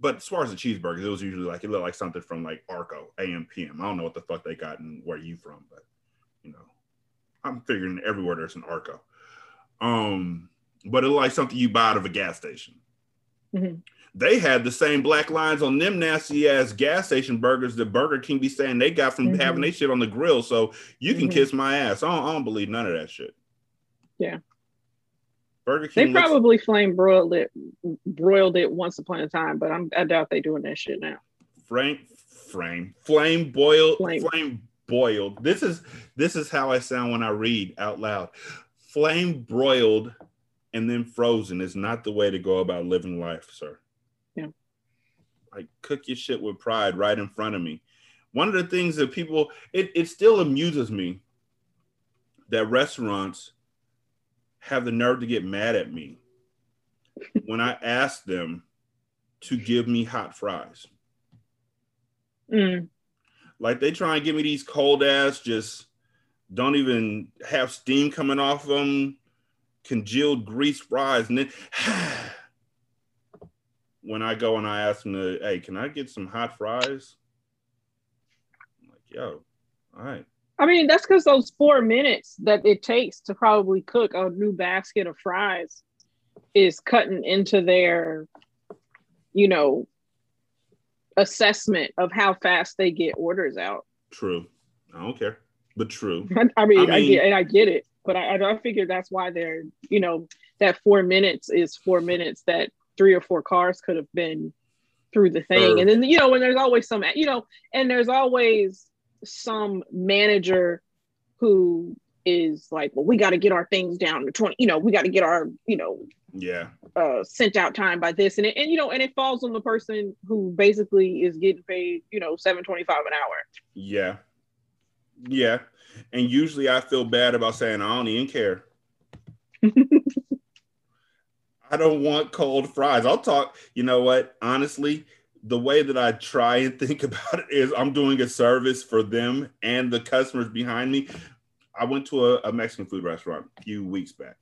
But as far as the cheeseburgers, it was usually like it looked like something from like Arco AM PM. I don't know what the fuck they got and where you from, but you know, I'm figuring everywhere there's an Arco. Um, but it looked like something you buy out of a gas station. Mm-hmm they had the same black lines on them nasty ass gas station burgers that Burger King be saying they got from mm-hmm. having their shit on the grill. So you can mm-hmm. kiss my ass. I don't, I don't, believe none of that shit. Yeah. Burger King. They probably flame broiled it, broiled it once upon a time, but I'm, I doubt they're doing that shit now. Frame, frame, flame boiled, flame. flame boiled. This is this is how I sound when I read out loud. Flame broiled and then frozen is not the way to go about living life, sir. Yeah. Like cook your shit with pride right in front of me. One of the things that people it, it still amuses me that restaurants have the nerve to get mad at me when I ask them to give me hot fries. Mm. Like they try and give me these cold ass, just don't even have steam coming off them, congealed grease fries, and then [sighs] when I go and I ask them to, hey, can I get some hot fries? I'm like, yo, all right. I mean, that's because those four minutes that it takes to probably cook a new basket of fries is cutting into their you know, assessment of how fast they get orders out. True. I don't care, but true. [laughs] I mean, I, mean, I get and I get it, but I, I figure that's why they're, you know, that four minutes is four minutes that three or four cars could have been through the thing. And then, you know, when there's always some, you know, and there's always some manager who is like, well, we got to get our things down to 20, you know, we got to get our, you know, yeah, uh, sent out time by this. And it, and, you know, and it falls on the person who basically is getting paid, you know, 725 an hour. Yeah. Yeah. And usually I feel bad about saying, I don't even care. [laughs] I don't want cold fries. I'll talk, you know what? Honestly, the way that I try and think [laughs] about it is I'm doing a service for them and the customers behind me. I went to a, a Mexican food restaurant a few weeks back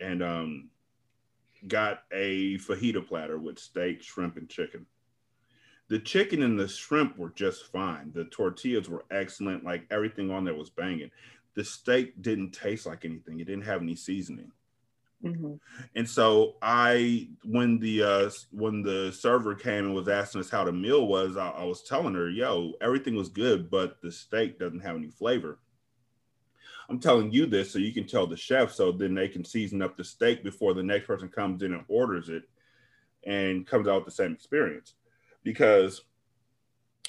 and um, got a fajita platter with steak, shrimp, and chicken. The chicken and the shrimp were just fine. The tortillas were excellent. Like everything on there was banging. The steak didn't taste like anything. It didn't have any seasoning. Mm-hmm. And so I, when the uh, when the server came and was asking us how the meal was, I, I was telling her, "Yo, everything was good, but the steak doesn't have any flavor." I'm telling you this so you can tell the chef, so then they can season up the steak before the next person comes in and orders it, and comes out with the same experience, because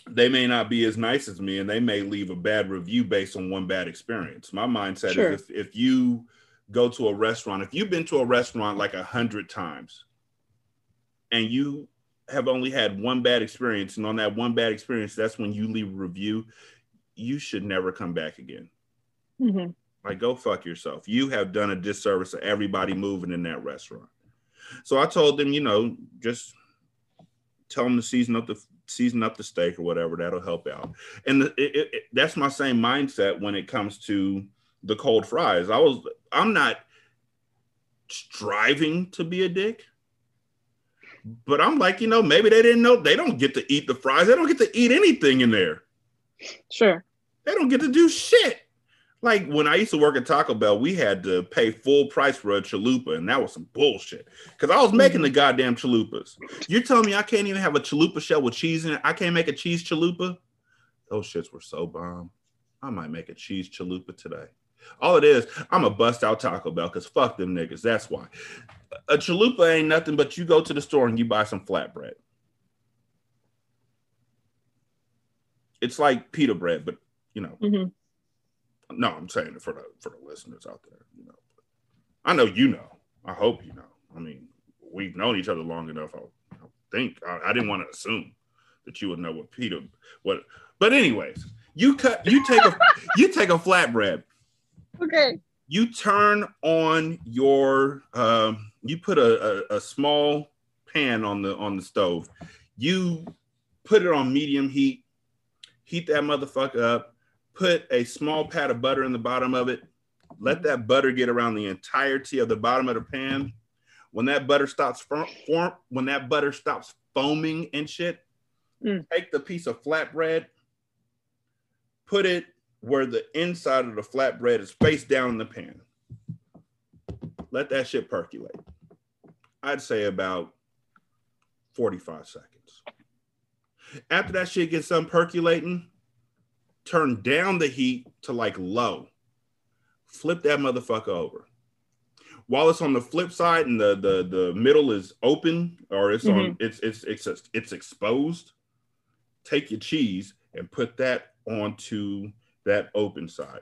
they may not be as nice as me, and they may leave a bad review based on one bad experience. My mindset sure. is if, if you go to a restaurant, if you've been to a restaurant like a hundred times and you have only had one bad experience, and on that one bad experience, that's when you leave a review, you should never come back again. Mm-hmm. Like, go fuck yourself. You have done a disservice to everybody moving in that restaurant. So I told them, you know, just tell them to season up the season up the steak or whatever. That'll help out. And the, it, it, that's my same mindset when it comes to the cold fries. I was I'm not striving to be a dick. But I'm like, you know, maybe they didn't know they don't get to eat the fries. They don't get to eat anything in there. Sure. They don't get to do shit. Like when I used to work at Taco Bell, we had to pay full price for a chalupa, and that was some bullshit. Because I was mm-hmm. making the goddamn chalupas. You're telling me I can't even have a chalupa shell with cheese in it? I can't make a cheese chalupa? Those shits were so bomb. I might make a cheese chalupa today. All it is, I'm a bust out Taco Bell because fuck them niggas. That's why. A chalupa ain't nothing but you go to the store and you buy some flatbread. It's like pita bread, but you know. Mm-hmm. No, I'm saying it for the for the listeners out there. You know, I know you know. I hope you know. I mean, we've known each other long enough. I, I think I, I didn't want to assume that you would know what pita what. But anyways, you cut. You take a you take a flatbread Okay. You turn on your um, you put a, a, a small pan on the on the stove. You put it on medium heat, heat that motherfucker up, put a small pat of butter in the bottom of it, let that butter get around the entirety of the bottom of the pan. When that butter stops form, when that butter stops foaming and shit, mm. take the piece of flatbread, put it where the inside of the flatbread is face down in the pan. Let that shit percolate. I'd say about 45 seconds. After that shit gets done percolating, turn down the heat to like low. Flip that motherfucker over. While it's on the flip side and the the, the middle is open or it's mm-hmm. on it's it's it's it's exposed, take your cheese and put that onto that open side.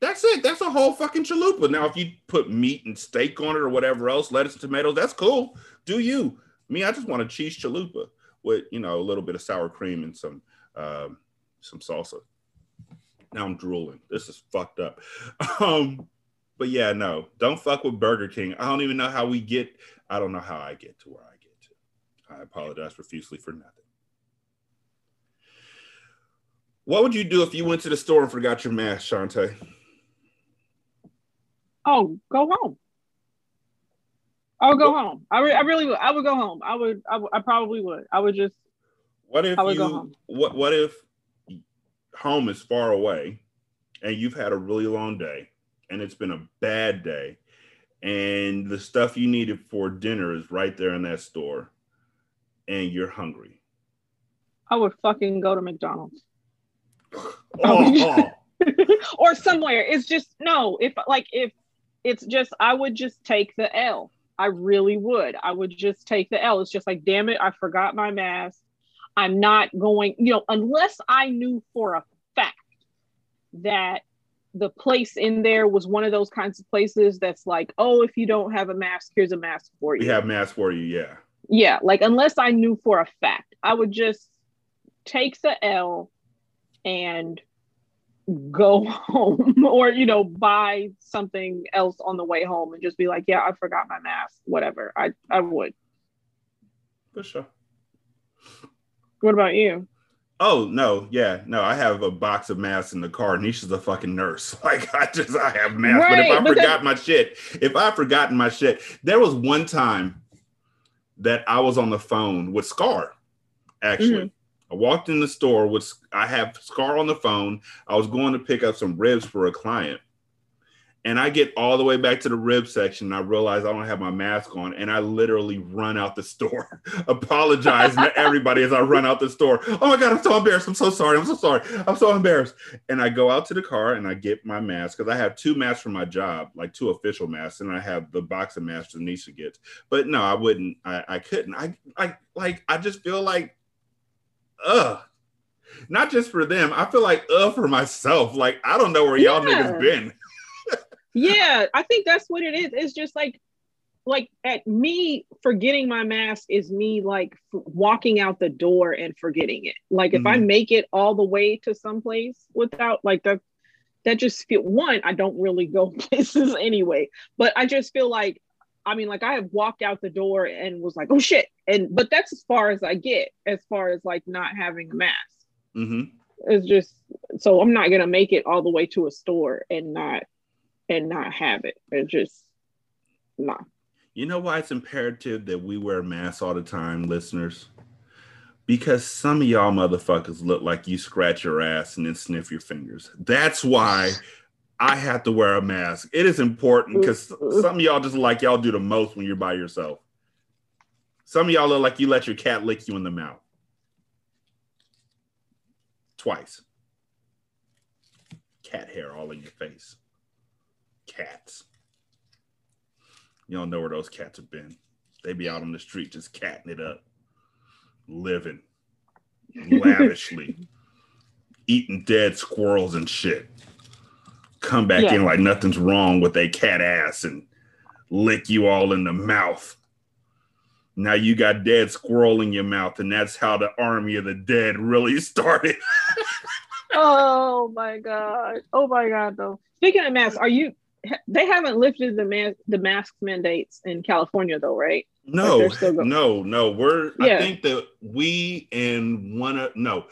That's it. That's a whole fucking chalupa. Now, if you put meat and steak on it or whatever else, lettuce, tomatoes, that's cool. Do you? Me, I just want a cheese chalupa with you know a little bit of sour cream and some um, some salsa. Now I'm drooling. This is fucked up. [laughs] Um, but yeah, no, don't fuck with Burger King. I don't even know how we get. I don't know how I get to where I get to. I apologize profusely for nothing. What would you do if you went to the store and forgot your mask, Shantae? Oh, go home. I would go what? home. I, re- I really would. I would go home. I would, I would. I probably would. I would just. What if you? What What if home is far away, and you've had a really long day, and it's been a bad day, and the stuff you needed for dinner is right there in that store, and you're hungry. I would fucking go to McDonald's. Oh, oh. oh. [laughs] or somewhere. It's just no. If like if it's just I would just take the L. I really would. I would just take the L. It's just like, damn it, I forgot my mask. I'm not going, you know, unless I knew for a fact that the place in there was one of those kinds of places that's like, oh, if you don't have a mask, here's a mask for you. we have masks for you. Yeah. Yeah, like unless I knew for a fact, I would just take the L and go [laughs] home or you know buy something else on the way home and just be like yeah i forgot my mask whatever i i would For sure. what about you Oh no, yeah, no. I have a box of masks in the car. Nisha's a fucking nurse. [laughs] Like I just I have masks. right, but if I but forgot my shit, if I forgotten my shit, there was one time that I was on the phone with Scar. Actually, mm-hmm. I walked in the store with I have Scar on the phone. I was going to pick up some ribs for a client. And I get all the way back to the rib section. And I realize I don't have my mask on, and I literally run out the store, [laughs] apologizing to everybody as I run out the store. Oh my god, I'm so embarrassed. I'm so sorry. I'm so sorry. I'm so embarrassed. And I go out to the car and I get my mask because I have two masks for my job, like two official masks, and I have the box of masks Nisha gets. But no, I wouldn't. I, I couldn't. I I like. I just feel like, ugh. Not just for them. I feel like ugh for myself. Like I don't know where y'all Yeah. niggas been. [laughs] yeah i think that's what it is it's just like like at me forgetting my mask is me like f- walking out the door and forgetting it like if i mm-hmm. make it all the way to someplace without like that that just feel one i don't really go [laughs] places anyway but i just feel like i mean like i have walked out the door and was like oh shit. And but that's as far as i get as far as like not having a mask. Hmm it's just so i'm not gonna make it all the way to a store and not and not have it. It's just nah. You know why it's imperative that we wear masks all the time, listeners? Because some of y'all motherfuckers look like you scratch your ass and then sniff your fingers. That's why I have to wear a mask. It is important mm-hmm. because some of y'all just like y'all do the most when you're by yourself. Some of y'all look like you let your cat lick you in the mouth. Twice. Cat hair all in your face. Cats. You don't know where those cats have been. They be out on the street just catting it up, living lavishly, [laughs] eating dead squirrels and shit. Come back Yeah. in like nothing's wrong with a cat ass and lick you all in the mouth. Now you got dead squirrel in your mouth, and that's how the army of the dead really [laughs] started. oh my god oh my god though speaking of masks are you they haven't lifted the mask the mask mandates in california though right No, they're still go- no, no. We're Yeah. I think that we and one of no.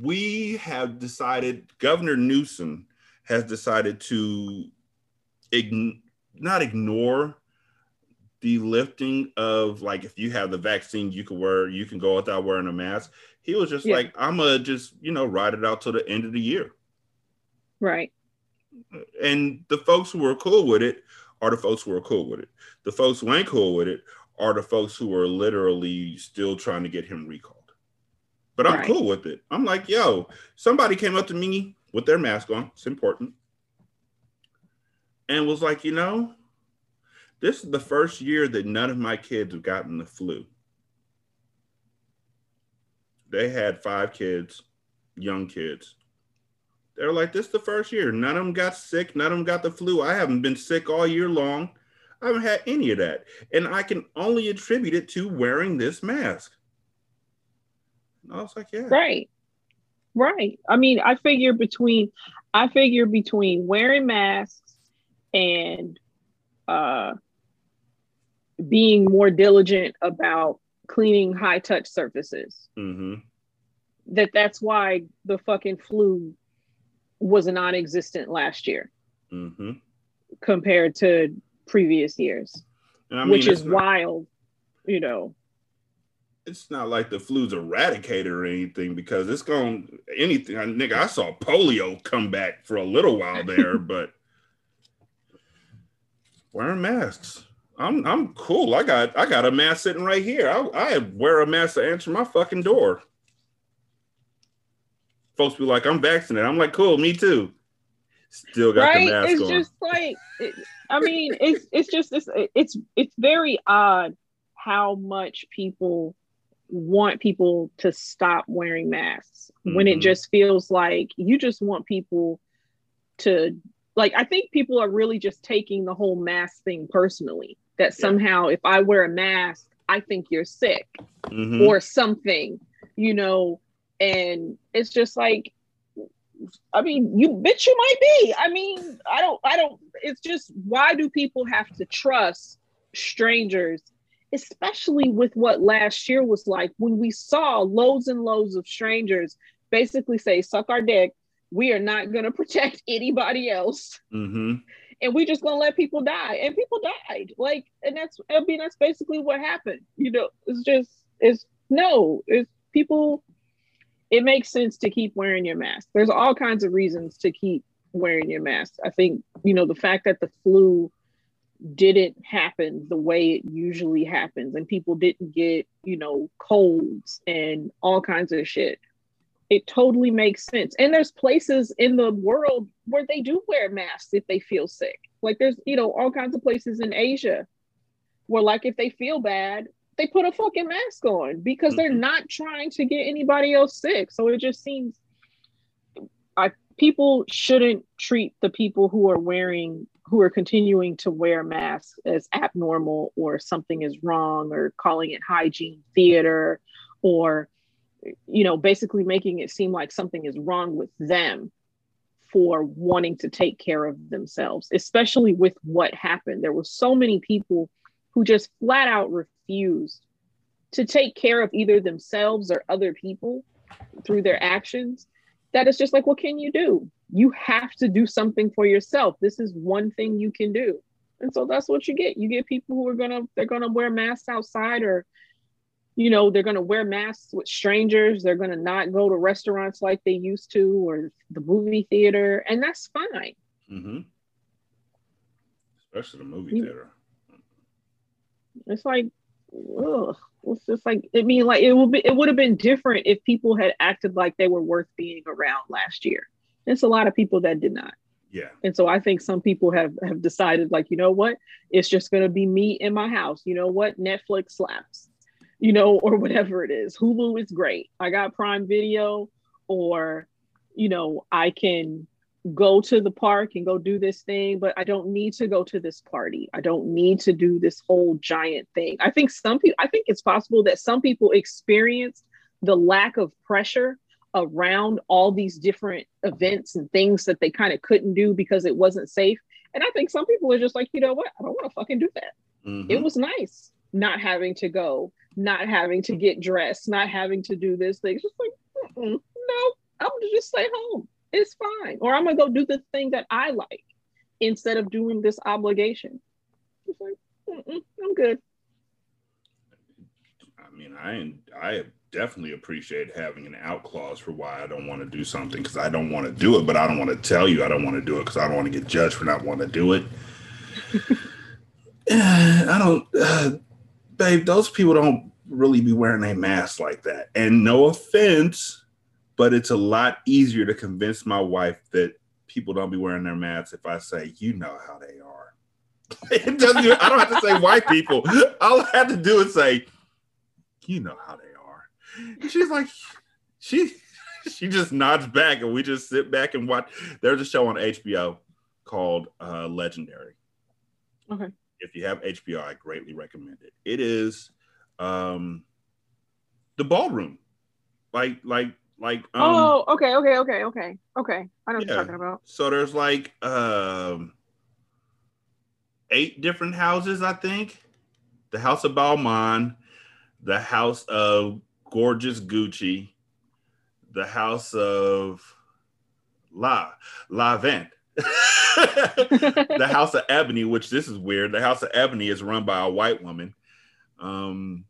We have decided Governor Newsom has decided to ign- not ignore the lifting of like if you have the vaccine you can wear you can go without wearing a mask. He was just Yeah. like I'm gonna just you know ride it out till the end of the year. right And the folks who are cool with it are the folks who are cool with it. The folks who ain't cool with it are the folks who are literally still trying to get him recalled. But I'm Right. cool with it. I'm like, yo, somebody came up to me with their mask on. It's important. And was like, you know, this is the first year that none of my kids have gotten the flu. They had five kids, young kids. They're like, this is the first year. None of them got sick. None of them got the flu. I haven't been sick all year long. I haven't had any of that. And I can only attribute it to wearing this mask. And I was like, yeah. right. Right. I mean i figure between i figure between wearing masks and uh being more diligent about cleaning high touch surfaces. Hmm that that's why the fucking flu was non-existent last year hmm compared to previous years And I mean, which is not, wild you know it's not like the flu's eradicated or anything because it's going anything. I, nigga, I saw polio come back for a little while there, [laughs] but wearing masks. I'm I'm cool. I got I got a mask sitting right here. I, I wear a mask to answer my fucking door. Folks be like, I'm vaccinated. I'm like, cool, me too. Still got right? the mask it's on. just like, it, I mean, it's it's just it's it's it's very odd how much people want people to stop wearing masks mm-hmm. when it mm-hmm. just feels like you just want people to like I think people are really just taking the whole mask thing personally that somehow if I wear a mask I think you're sick mm-hmm. or something you know and it's just like I mean, you bitch, you might be. I mean, I don't, I don't, it's just why do people have to trust strangers, especially with what last year was like when we saw loads and loads of strangers basically say, suck our dick. We are not going [laughs] to protect anybody else. Mm-hmm. And we just going to let people die. And people died. Like, and that's, I mean, that's basically what happened. You know, it's just, it's no, it's people it makes sense to keep wearing your mask. There's all kinds of reasons to keep wearing your mask. I think, you know, the fact that the flu didn't happen the way it usually happens and people didn't get, you know, colds and all kinds of shit. It totally makes sense. And there's places in the world where they do wear masks if they feel sick. Like there's, you know, all kinds of places in Asia where like if they feel bad, they put a fucking mask on because they're mm-hmm. not trying to get anybody else sick. So it just seems I people shouldn't treat the people who are wearing who are continuing to wear masks as abnormal or something is wrong or calling it hygiene theater or you know basically making it seem like something is wrong with them for wanting to take care of themselves especially with what happened. There were so many people who just flat out refused to take care of either themselves or other people through their actions that it's just like what can you do? You have to do something for yourself. This is one thing you can do. And so that's what you get. You get people who are gonna they're gonna wear masks outside or you know they're gonna wear masks with strangers. They're gonna not go to restaurants like they used to or the movie theater. And that's fine. Mm-hmm. especially the movie theater. It's like, ugh. It's just like I mean, like it would be it would have been different if people had acted like they were worth being around last year. It's a lot of people that did not. Yeah. And so I think some people have have decided like, you know what? It's just going to be me in my house. You know what? Netflix slaps. You know, or whatever it is. Hulu is great. I got Prime Video or you know, I can go to the park and go do this thing, but I don't need to go to this party. I don't need to do this whole giant thing. I think some people, I think it's possible that some people experienced the lack of pressure around all these different events and things that they kind of couldn't do because it wasn't safe. And I think some people are just like, you know what? I don't want to fucking do that. Mm-hmm. It was nice not having to go, not having to get dressed, not having to do this thing. It's just like, no, I'm gonna just stay home it's fine. Or I'm gonna go do the thing that I like instead of doing this obligation. Like, I'm good. I mean, I I definitely appreciate having an out clause for why I don't want to do something because I don't want to do it, but I don't want to tell you I don't want to do it because I don't want to get judged for not wanting to do it. [sighs] I don't, uh, [sighs] babe. Those people don't really be wearing a mask like that. And no offense but it's a lot easier to convince my wife that people don't be wearing their masks if I say, you know how they are. [laughs] it doesn't even, I don't have to say white people. All I have to do is say, you know how they are. And she's like, she [laughs] she just nods back and we just sit back and watch. There's a show on HBO called uh, Legendary. Okay. If you have HBO, I greatly recommend it. It is um the ballroom. Like like like um, oh okay okay okay okay okay. I know what you're talking about. So there's like um eight different houses i think. The house of balmain the house of gorgeous gucci the house of la la vent [laughs] the house of ebony which this is weird. The house of ebony is run by a white woman. Um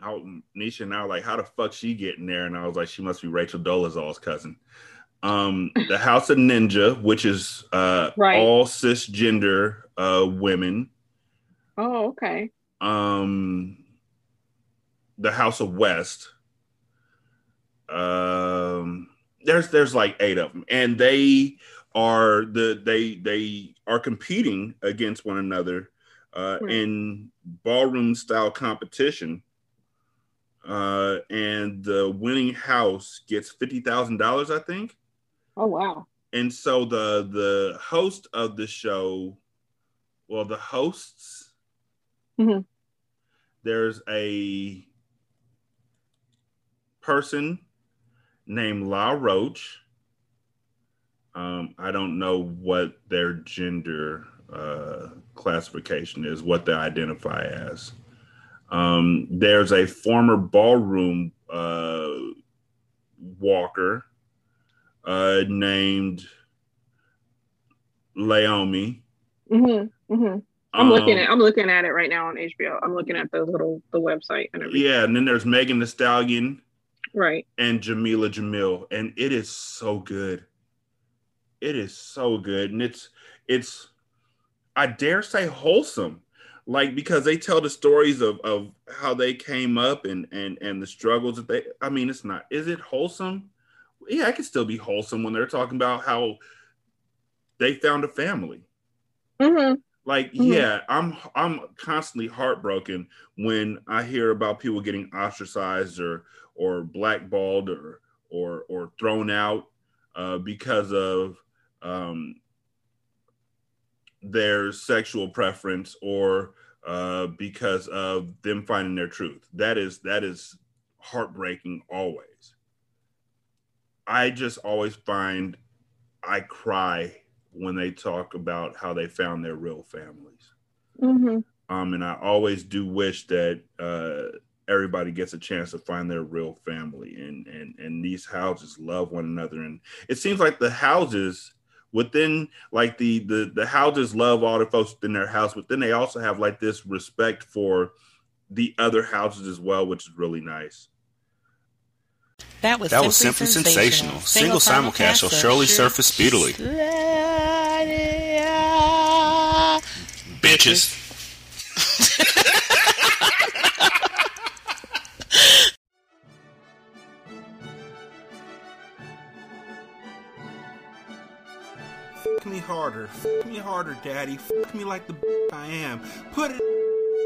how Nisha and I were like, how the fuck she getting there? And I was like, she must be Rachel Dolezal's cousin. Um, the House of Ninja, which is uh, Right. all cisgender uh, women. Oh, okay. Um, the House of West. Um, there's there's like eight of them, and they are the they they are competing against one another uh, Right. in ballroom style competition. Uh, and the winning house gets fifty thousand dollars, I think. Oh, wow. And so the the host of the show, well, the hosts, Mhm. there's a person named Law Roach. Um, I don't know what their gender uh, classification is, what they identify as. Um, there's a former ballroom uh, walker uh, named Leiomy. hmm hmm I'm looking Um, at I'm looking at it right now on HBO. I'm looking at the little the website and everything. Yeah, and then there's Megan Thee Stallion Right. and Jameela Jamil, and it is so good. It is so good, and it's it's I dare say wholesome, like because they tell the stories of of how they came up and and and the struggles that they. I mean, it's not. Is it wholesome? Yeah, it can still be wholesome when they're talking about how they found a family. hmm Like, Mhm. yeah, I'm I'm constantly heartbroken when I hear about people getting ostracized or or blackballed or or or thrown out uh, because of um, their sexual preference or uh, because of them finding their truth. That is that is heartbreaking always. I just always find I cry when they talk about how they found their real families. hmm Um, and I always do wish that uh, everybody gets a chance to find their real family, and and and these houses love one another, and it seems like the houses within like the the the houses love all the folks within their house, but then they also have like this respect for the other houses as well, which is really nice. That was That was simply simply sensational. Single simulcast shall surely surface speedily. Bitches. Harder. Fuck me harder, daddy. Fuck me like the I am. Put it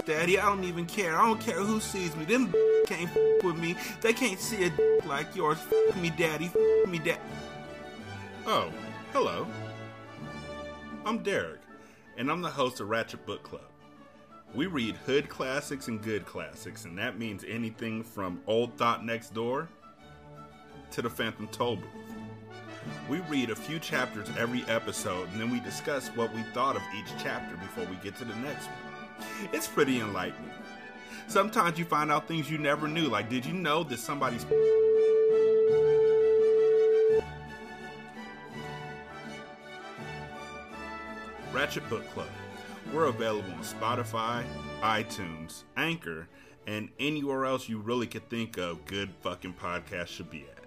daddy. I don't even care. I don't care who sees me. Them can't fuck with me. They can't see a like yours. Fuck me, daddy. Fuck me, dad. Oh, hello. I'm Derek, and I'm the host of Ratchet Book Club. We read hood classics and good classics, and that means anything from Old Thought Next Door to the Phantom Tollbooth. We read a few chapters every episode, and then we discuss what we thought of each chapter before we get to the next one. It's pretty enlightening. Sometimes you find out things you never knew, like did you know that somebody's Ratchet Book Club. We're available on Spotify, iTunes, Anchor, and anywhere else you really could think of good fucking podcasts should be at.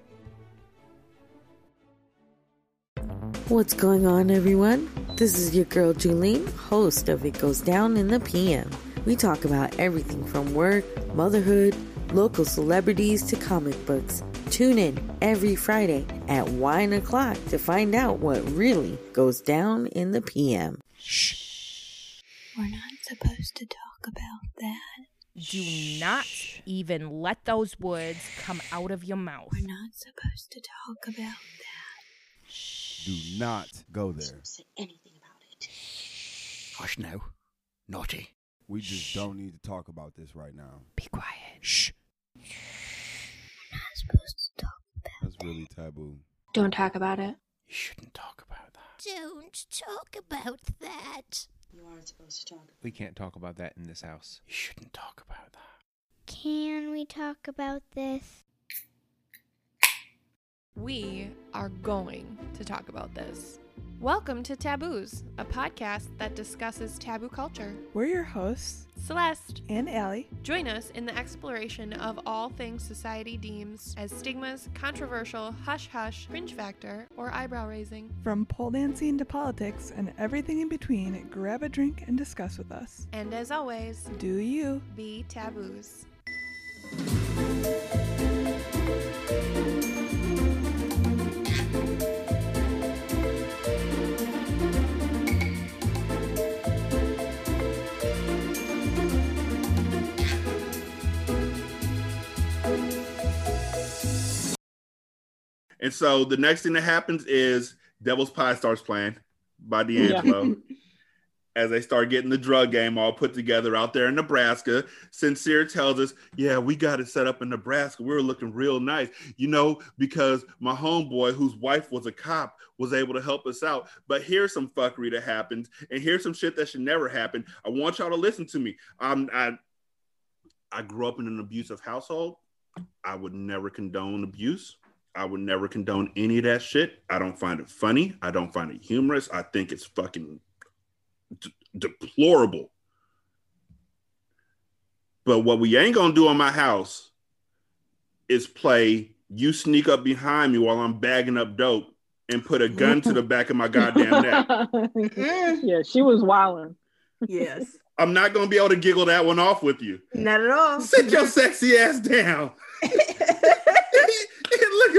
What's going on, everyone? This is your girl Julene, host of It Goes Down in the PM. We talk about everything from work, motherhood, local celebrities to comic books. Tune in every Friday at 1 o'clock to find out what really goes down in the PM. Shh. We're not supposed to talk about that. Do not even let those words come out of your mouth. We're not supposed to talk about that. Do not go there. Say anything about it. Hush now. Naughty. We just don't need to talk about this right now. Be quiet. Shh. We're not supposed to talk about That's really taboo. Don't talk about it. You shouldn't talk about that. Don't talk about that. You aren't supposed to talk. We can't talk about that in this house. You shouldn't talk about that. Can we talk about this? We are going to talk about this. Welcome to Taboos, a podcast that discusses taboo culture. We're your hosts, Celeste and Allie. Join us in the exploration of all things society deems as stigmas, controversial, hush hush, cringe factor, or eyebrow raising. From pole dancing to politics and everything in between, grab a drink and discuss with us. And as always, do you be taboos. And so the next thing that happens is Devil's Pie starts playing by D'Angelo. Yeah. [laughs] as they start getting the drug game all put together out there in Nebraska. Sincere tells us, Yeah, we got it set up in Nebraska. We were looking real nice, you know, because my homeboy, whose wife was a cop, was able to help us out. But here's some fuckery that happens, and here's some shit that should never happen. I want y'all to listen to me. Um, I, I grew up in an abusive household. I would never condone abuse. I would never condone any of that shit. I don't find it funny. I don't find it humorous. I think it's fucking d- deplorable. But what we ain't gonna do in my house is play you sneak up behind me while I'm bagging up dope and put a gun to the back of my goddamn neck. [laughs] yeah, she was wilding. Yes. [laughs] I'm not gonna be able to giggle that one off with you. Not at all. Sit your sexy ass down. [laughs]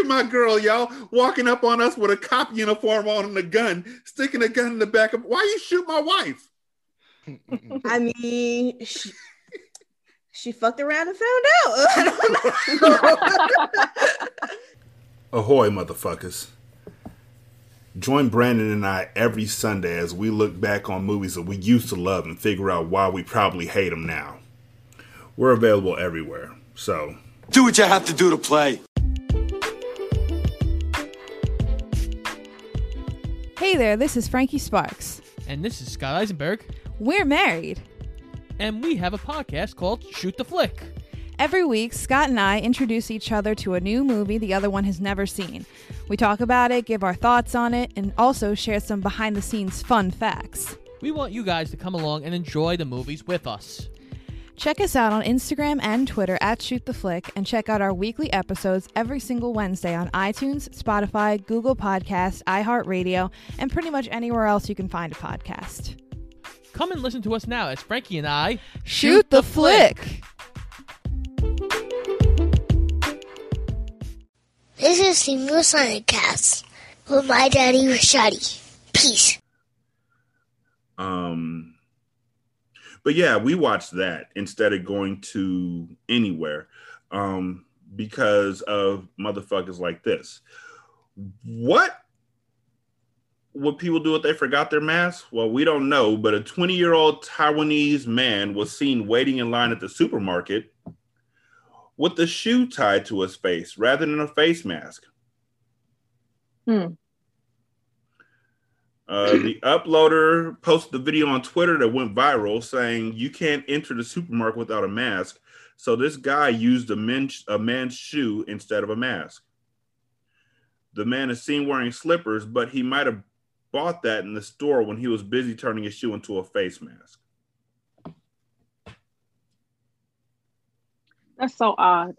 Look at my girl, y'all, walking up on us with a cop uniform on and a gun, sticking a gun in the back of. Why you shoot my wife? [laughs] I mean, she, she fucked around and found out. [laughs] Ahoy, motherfuckers. Join Brandon and I every Sunday as we look back on movies that we used to love and figure out why we probably hate them now. We're available everywhere, so. Do what you have to do to play. Hey there, this is Frankie Sparks. And this is Scott Eisenberg. We're married. And we have a podcast called Shoot the Flick. Every week, Scott and I introduce each other to a new movie the other one has never seen. We talk about it, give our thoughts on it, and also share some behind the scenes fun facts. We want you guys to come along and enjoy the movies with us. Check us out on Instagram and Twitter at Shoot the Flick, and check out our weekly episodes every single Wednesday on iTunes, Spotify, Google Podcasts, iHeartRadio, and pretty much anywhere else you can find a podcast. Come and listen to us now as Frankie and I shoot, shoot the, the flick. flick. This is Single Simulcast with my daddy Rashadi. Peace. Um but yeah, we watched that instead of going to anywhere um, because of motherfuckers like this. What would people do if they forgot their mask? Well, we don't know, but a 20 year old Taiwanese man was seen waiting in line at the supermarket with a shoe tied to his face rather than a face mask. Hmm. Uh, the [laughs] uploader posted the video on Twitter that went viral saying you can't enter the supermarket without a mask. So this guy used a, men, a man's shoe instead of a mask. The man is seen wearing slippers, but he might have bought that in the store when he was busy turning his shoe into a face mask. That's so odd.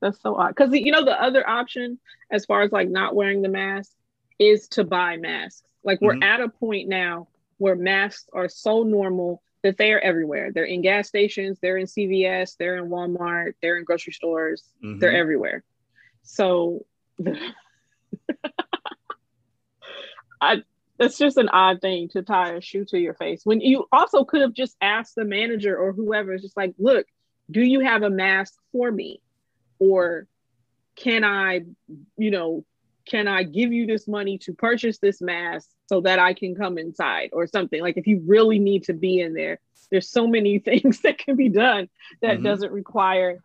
That's so odd. Because, you know, the other option, as far as like not wearing the mask, is to buy masks. Like we're mm-hmm. at a point now where masks are so normal that they are everywhere. They're in gas stations, they're in CVS, they're in Walmart, they're in grocery stores, mm-hmm. they're everywhere. So [laughs] I that's just an odd thing to tie a shoe to your face. When you also could have just asked the manager or whoever, just like, look, do you have a mask for me? Or can I, you know, can I give you this money to purchase this mask so that I can come inside or something? Like if you really need to be in there, there's so many [laughs] things that can be done that mm-hmm. doesn't require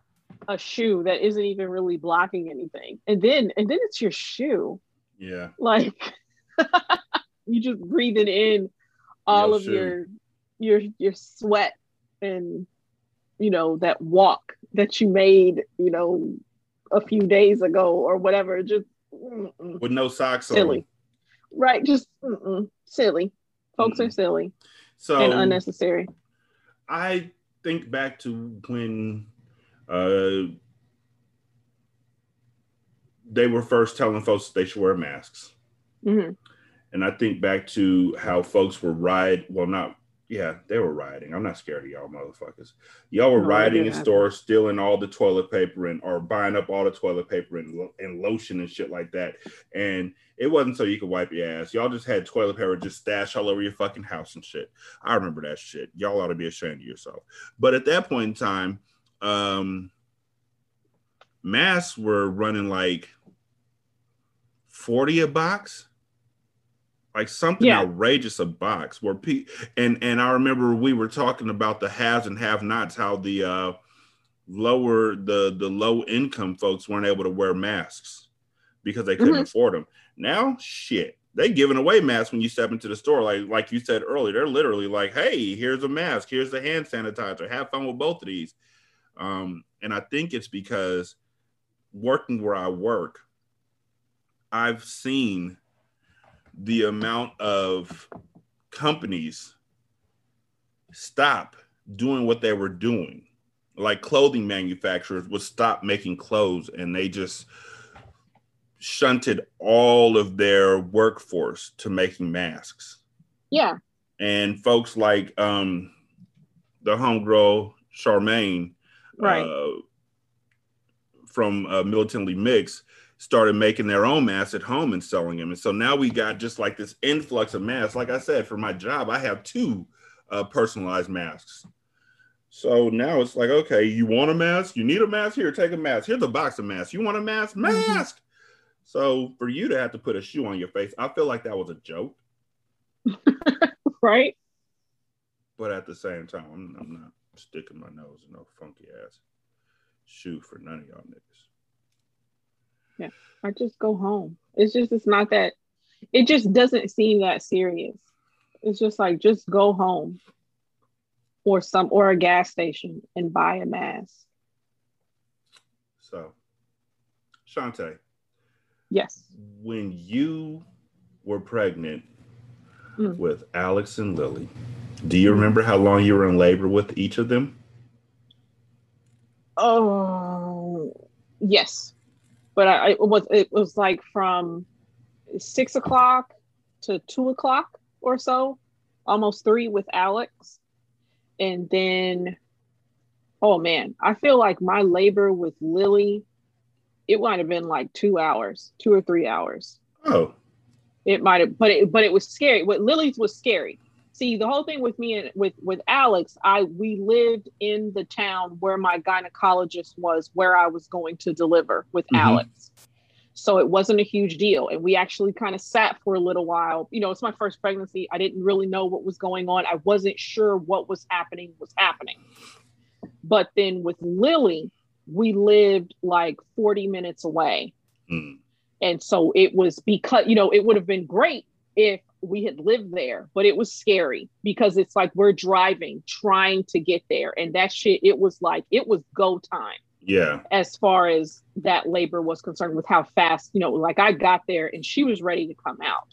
a shoe that isn't even really blocking anything. And then and then it's your shoe. Yeah. Like [laughs] you just breathing in all Yo, of shoe. your your your sweat and you know that walk that you made, you know, a few days ago or whatever. Just with no socks on silly. on. right, just mm-mm, silly. Folks are silly So and unnecessary. I think back to when uh, they were first telling folks they should wear masks. Mhm. And I think back to how folks were riot. Well, not yeah, they were rioting. I'm not scared of y'all motherfuckers. Y'all were No, rioting in stores, stealing all the toilet paper and or buying up all the toilet paper and, and lotion and shit like that. And it wasn't so you could wipe your ass. Y'all just had toilet paper just stashed all over your fucking house and shit. I remember that shit. Y'all ought to be ashamed of yourself. But at that point in time, um, masks were running like 40 a box like something Yeah. outrageous a box where pe- and and I remember we were talking about the haves and have nots how the uh lower the the low income folks weren't able to wear masks because they couldn't Mhm. afford them. Now shit they giving away masks when you step into the store like like you said earlier they're literally like hey here's a mask here's the hand sanitizer have fun with both of these um and I think it's because working where I work I've seen the amount of companies stop doing what they were doing. Like clothing manufacturers would stop making clothes and they just shunted all of their workforce to making masks. Yeah. And folks like um, the homegirl Charmaine Right. uh, from uh, Militantly Mix started making their own masks at home and selling them. And so now we got just like this influx of masks. Like I said, for my job, I have two uh, personalized masks. So now it's like, okay, you want a mask? You need a mask? Here, take a mask. Here's a box of masks. You want a mask? Mask. So for you to have to put a shoe on your face, I feel like that was a joke. [laughs] right? But at the same time, I'm, I'm not sticking my nose in no funky ass shoe for none of y'all niggas. Yeah. I just go home. It's just it's not that it just doesn't seem that serious. It's just like just go home or some or a gas station and buy a mask. So, Shantae, Yes. when you were pregnant Mm. with Alex and Lily, do you remember how long you were in labor with each of them? Oh yes. But I, it was it was like from six o'clock to two o'clock or so, almost three with Alex. And then oh man, I feel like my labor with Lily, it might have been like two hours, two or three hours. Oh, It might have, but it but it was scary. What Lily's was scary. See, the whole thing with me and with with Alex, I we lived in the town where my gynecologist was, where I was going to deliver with Mhm. Alex. So it wasn't a huge deal, and we actually kind of sat for a little while. You know, it's my first pregnancy. I didn't really know what was going on. I wasn't sure what was happening was happening. But then with Lily, we lived like 40 minutes away. Mm. And so it was because, you know, it would have been great if we had lived there, but it was scary because it's like we're driving, trying to get there. And that shit, it was like, it was go time yeah. as far as that labor was concerned with how fast, you know, like I got there and she was ready to come out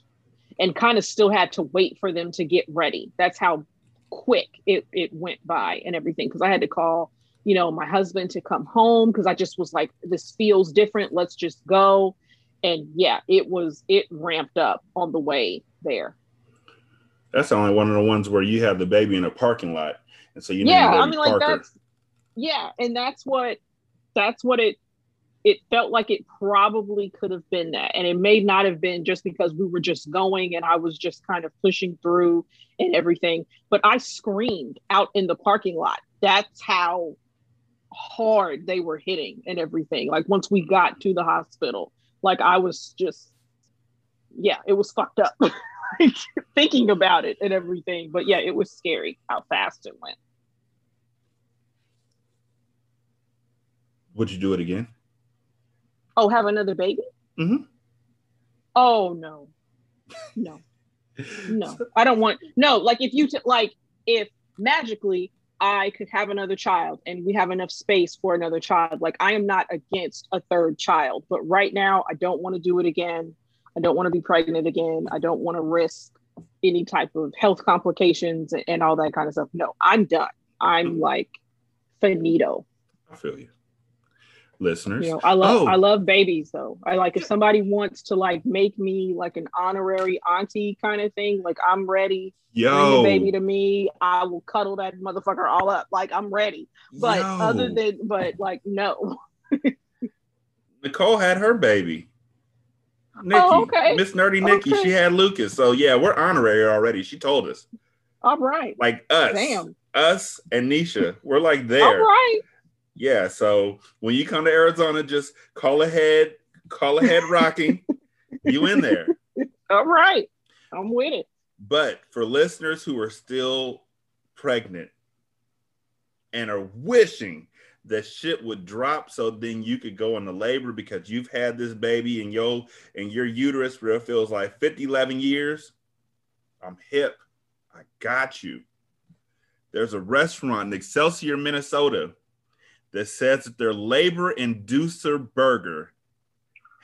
and kind of still had to wait for them to get ready. That's how quick it, it went by and everything. Cause I had to call, you know, my husband to come home because I just was like, this feels different. Let's just go. And yeah, it was, it ramped up on the way there. That's only one of the ones where you have the baby in a parking lot. And so you know, yeah i mean like that's yeah and that's what that's what it it felt like it probably could have been that and it may not have been just because we were just going and i was just kind of pushing through and everything but i screamed out in the parking lot that's how hard they were hitting and everything like once we got to the hospital like i was just yeah it was fucked up [laughs] like, [laughs] thinking about it and everything but yeah it was scary how fast it went Would you do it again? Oh, have another baby? Mm-hmm. Oh no, no, no. I don't want no. Like if you t- like if magically I could have another child and we have enough space for another child. Like I am not against a third child, but right now I don't want to do it again. I don't want to be pregnant again. I don't want to risk any type of health complications and, and all that kind of stuff. No, I'm done. I'm mm. like finito. I feel you. Listeners. You know, I love Oh, I love babies though. I like if somebody wants to like make me like an honorary auntie kind of thing, like I'm ready. Bring the baby to me. I will cuddle that motherfucker all up. Like I'm ready. But Yo. other than but like no. [laughs] Nicole had her baby. Nikki, Oh, okay. Miss Nerdy Nikki, Okay. she had Lucas. So yeah, we're honorary already. She told us. All right. Like us. Damn. Us and Nisha. We're like there. right. Yeah. So when you come to Arizona, just call ahead, call ahead rocking. you in there. [laughs] All right. I'm with it. But for listeners who are still pregnant and are wishing that shit would drop so then you could go into labor because you've had this baby and your and your uterus real feels like 50 11 years. I'm hip. I got you. There's a restaurant in excelsior minnesota that says that their labor inducer burger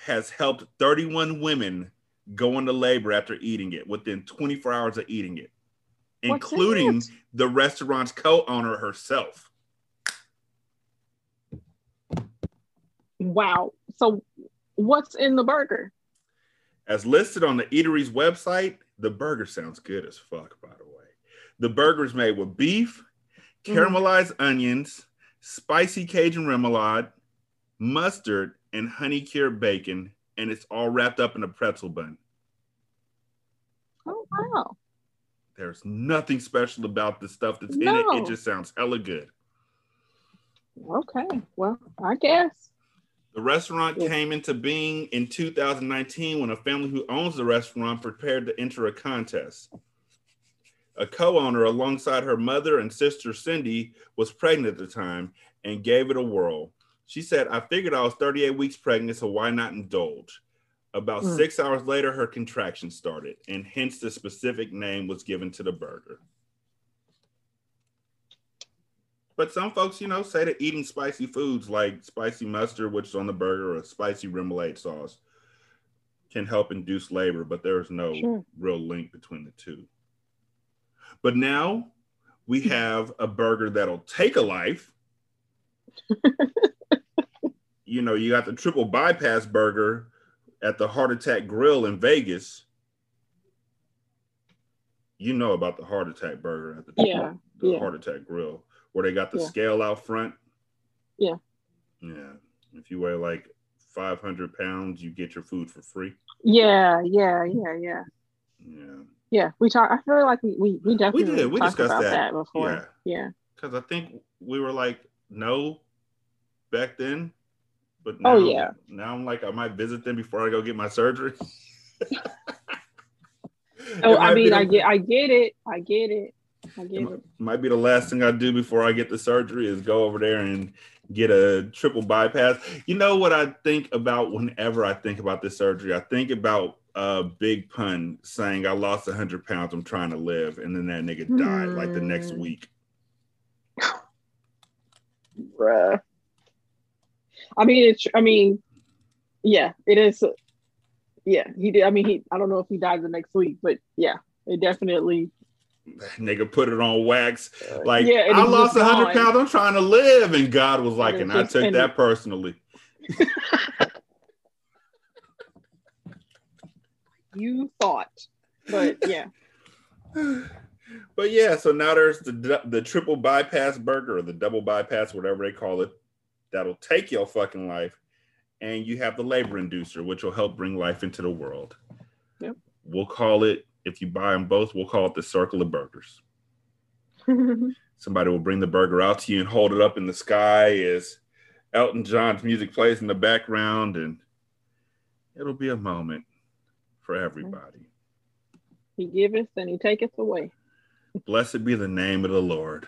has helped 31 women go into labor after eating it within 24 hours of eating it What's including it? the restaurant's co-owner herself Wow. So what's in the burger? As listed on the eatery's website, the burger sounds good as fuck, by the way. The burger is made with beef, mm. caramelized onions, spicy Cajun remoulade, mustard, and honey cured bacon, and it's all wrapped up in a pretzel bun. Oh wow. There's nothing special about the stuff that's in it. It just sounds hella good. Okay. Well, I guess. The restaurant came into being in 2019 when a family who owns the restaurant prepared to enter a contest. A co owner, alongside her mother and sister Cindy, was pregnant at the time and gave it a whirl. She said, I figured I was 38 weeks pregnant, so why not indulge? About Mm. six hours later, her contraction started, and hence the specific name was given to the burger. But some folks, you know, say that eating spicy foods like spicy mustard, which is on the burger, or spicy remoulade sauce, can help induce labor, but there's no Sure. real link between the two. But now we hmm. have a burger that'll take a life. [laughs] you know, you got the triple bypass burger at the Heart Attack Grill in Vegas. You know about the Heart Attack burger at the, Yeah, the yeah. Heart Attack Grill, where they got the Yeah. scale out front. Yeah. Yeah. If you weigh like 500 pounds, you get your food for free. Yeah, yeah, yeah, yeah. Yeah. Yeah. We talked I feel like we we, we We definitely did. We discussed about that. that, before. Yeah. Because I think we were like, no, back then. But oh, now, Oh, yeah. now I'm like, I might visit them before I go get my surgery. [laughs] Oh, [laughs] I mean, I get I get it. I get it. I get it. might be the last thing I do before I get the surgery is go over there and get a triple bypass. You know what I think about whenever I think about this surgery? I think about uh Big Pun saying I lost 100 pounds, I'm trying to live, and then that nigga died like the next Hmm. week. [laughs] Bruh. I mean, it's. I mean, yeah, it is. Yeah, he did. I mean, he. I don't know if he died the next week, but yeah, it definitely. Nigga put it on wax. Uh, like, yeah, I lost just 100 pounds, I'm trying to live. And God was like, And and I took and that it- personally. [laughs] You thought, but yeah. [sighs] But yeah, so now there's the the triple bypass burger or the double bypass, whatever they call it, that'll take your fucking life, and you have the labor inducer, which will help bring life into the world. Yep. We'll call it if you buy them both, we'll call it the circle of burgers. [laughs] Somebody will bring the burger out to you and hold it up in the sky as Elton John's music plays in the background, and it'll be a moment for everybody. he giveth and he taketh away. Blessed be the name of the Lord.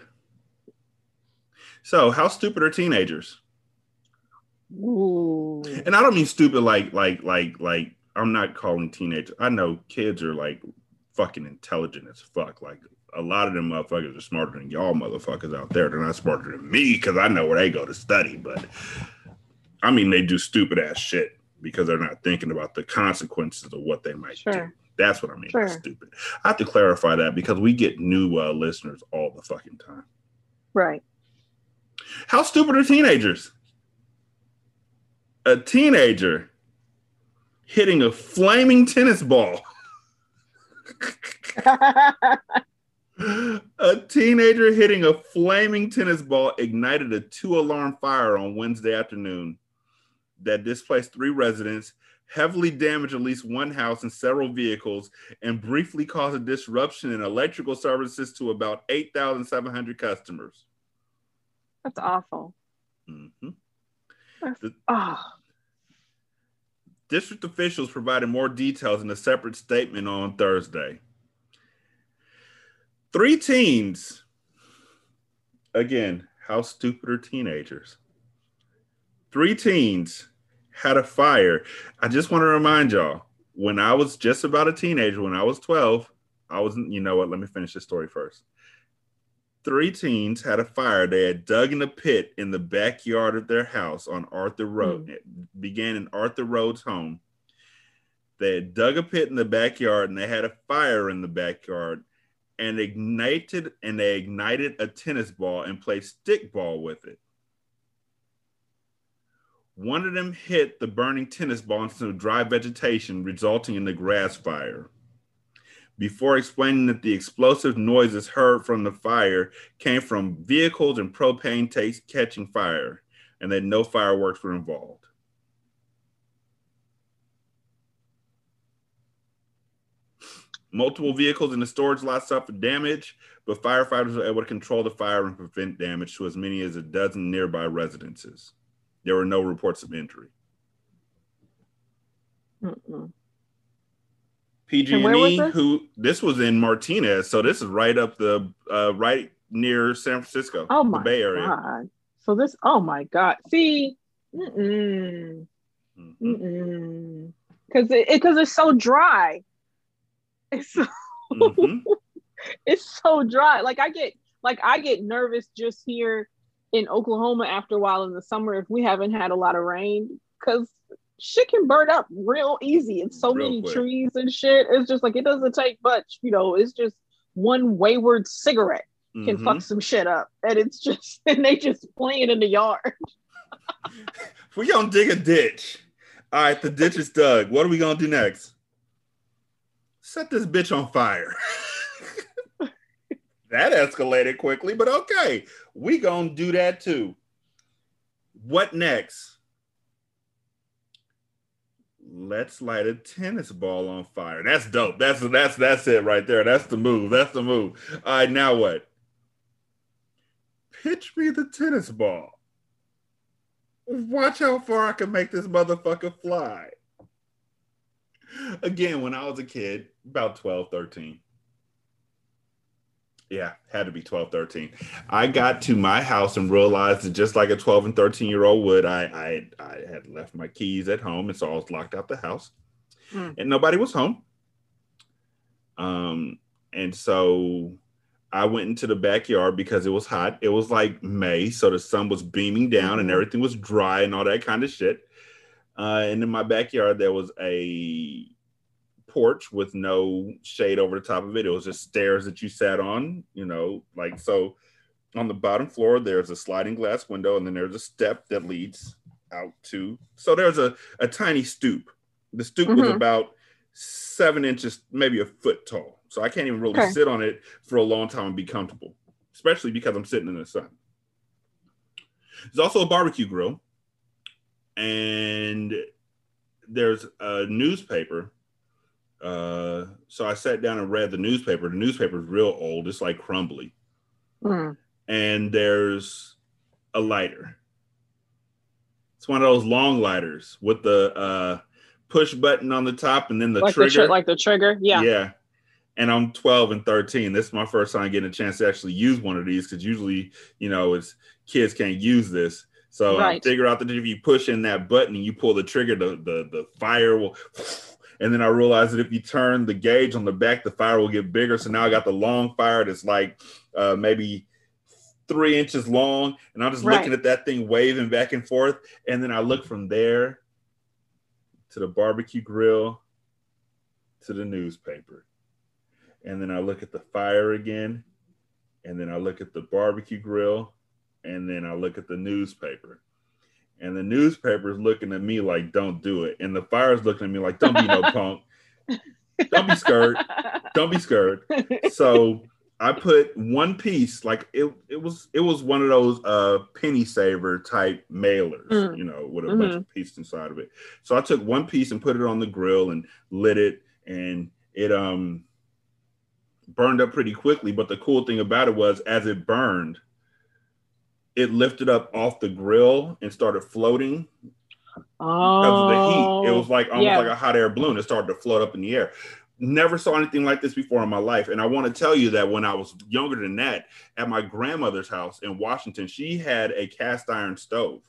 So, how stupid are teenagers? Ooh. And I don't mean stupid like like like like I'm not calling teenagers. I know kids are like fucking intelligent as fuck. Like a lot of them motherfuckers are smarter than y'all motherfuckers out there. They're not smarter than me because I know where they go to study. But I mean, they do stupid ass shit. because they're not thinking about the consequences of what they might do. That's what I mean. Sure. Stupid. I have to clarify that because we get new uh, listeners all the fucking time. Right. How stupid are teenagers? A teenager hitting a flaming tennis ball. [laughs] [laughs] a teenager hitting a flaming tennis ball ignited a two alarm fire on Wednesday afternoon that displaced three residents, heavily damaged at least one house and several vehicles, and briefly caused a disruption in electrical services to about 8,700 customers. That's awful. Mhm. That's- oh, District officials provided more details in a separate statement on Thursday. Three teens, again, how stupid are teenagers? Three teens had a fire. I just want to remind y'all when I was just about a teenager, when I was 12, I was, you know what? Let me finish this story first. Three teens had a fire. They had dug in a pit in the backyard of their house on Arthur Road. Hmm. It began in Arthur Road's home. They had dug a pit in the backyard and they had a fire in the backyard and ignited and they ignited a tennis ball and played stickball with it. One of them hit the burning tennis ball into dry vegetation, resulting in the grass fire. Before explaining that the explosive noises heard from the fire came from vehicles and propane tanks catching fire, and that no fireworks were involved. Multiple vehicles in the storage lot suffered damage, but firefighters were able to control the fire and prevent damage to as many as a dozen nearby residences. There were no reports of injury. where was PG&E, this? who this was in Martinez, so this is right up the uh, right near San Francisco, Oh the my Bay Area. god. So this. Oh my god. See. Mm-mm. Mm-hmm. Mm-mm. Because it because it's so dry. [laughs] It's so Mhm. [laughs] it's so dry. Like I get like I get nervous just here in Oklahoma after a while in the summer if we haven't had a lot of rain because shit can burn up real easy. It's so Real many quick. trees and shit. It's just like it doesn't take much, you know. It's just one wayward cigarette can Mhm. fuck some shit up, and it's just [laughs] and they just playing in the yard. [laughs] We gonna dig a ditch. All right, the ditch is dug. What are we gonna do next? Set this bitch on fire. [laughs] that escalated quickly, but okay, we gonna do that too. What next? Let's light a tennis ball on fire. That's dope. That's that's that's it right there. That's the move. That's the move. All right, now what? Pitch me the tennis ball. Watch how far I can make this motherfucker fly. Again, when I was a kid, about 12, 13. Yeah, had to be 12, 13. I got to my house and realized that just like a 12 and 13 year old would, I, I, I had left my keys at home. And so I was locked out the house and nobody was home. Um, and so I went into the backyard because it was hot. It was like May, so the sun was beaming down and everything was dry and all that kind of shit. Uh, and in my backyard, there was a porch with no shade over the top of it. It was just stairs that you sat on, you know, like so. On the bottom floor, there's a sliding glass window, and then there's a step that leads out to. So there's a, a tiny stoop. The stoop was Mhm. about seven inches, maybe a foot tall. So I can't even really Okay. sit on it for a long time and be comfortable, especially because I'm sitting in the sun. There's also a barbecue grill, and there's a newspaper. Uh, so I sat down and read the newspaper. The newspaper is real old; it's like crumbly, Mm. and there's a lighter. It's one of those long lighters with the uh, push button on the top, and then the like trigger. the tri- like the trigger. Yeah. Yeah. And I'm 12 and 13. This is my first time getting a chance to actually use one of these because usually, you know, it's kids can't use this. So I figure out that if you push in that button and you pull the trigger, the, the, the fire will. And then I realized that if you turn the gauge on the back, the fire will get bigger. So now I got the long fire that's like uh, maybe three inches long. And I'm just Right. looking at that thing waving back and forth. And then I look from there to the barbecue grill to the newspaper. And then I look at the fire again. And then I look at the barbecue grill. And then I look at the newspaper. And the newspaper's looking at me like, don't do it. And the fire's looking at me like, don't be no [laughs] punk. Don't be scared. Don't be scared. So I put one piece, like it, it was it was one of those uh penny saver type mailers, Mm. you know, with a bunch Mhm. of pieces inside of it. So I took one piece and put it on the grill and lit it, and it um burned up pretty quickly. But the cool thing about it was, as it burned, it lifted up off the grill and started floating Oh, because of the heat. It was like almost yeah. like a hot air balloon. It started to float up in the air. Never saw anything like this before in my life. And I want to tell you that when I was younger than that, at my grandmother's house in Washington, she had a cast iron stove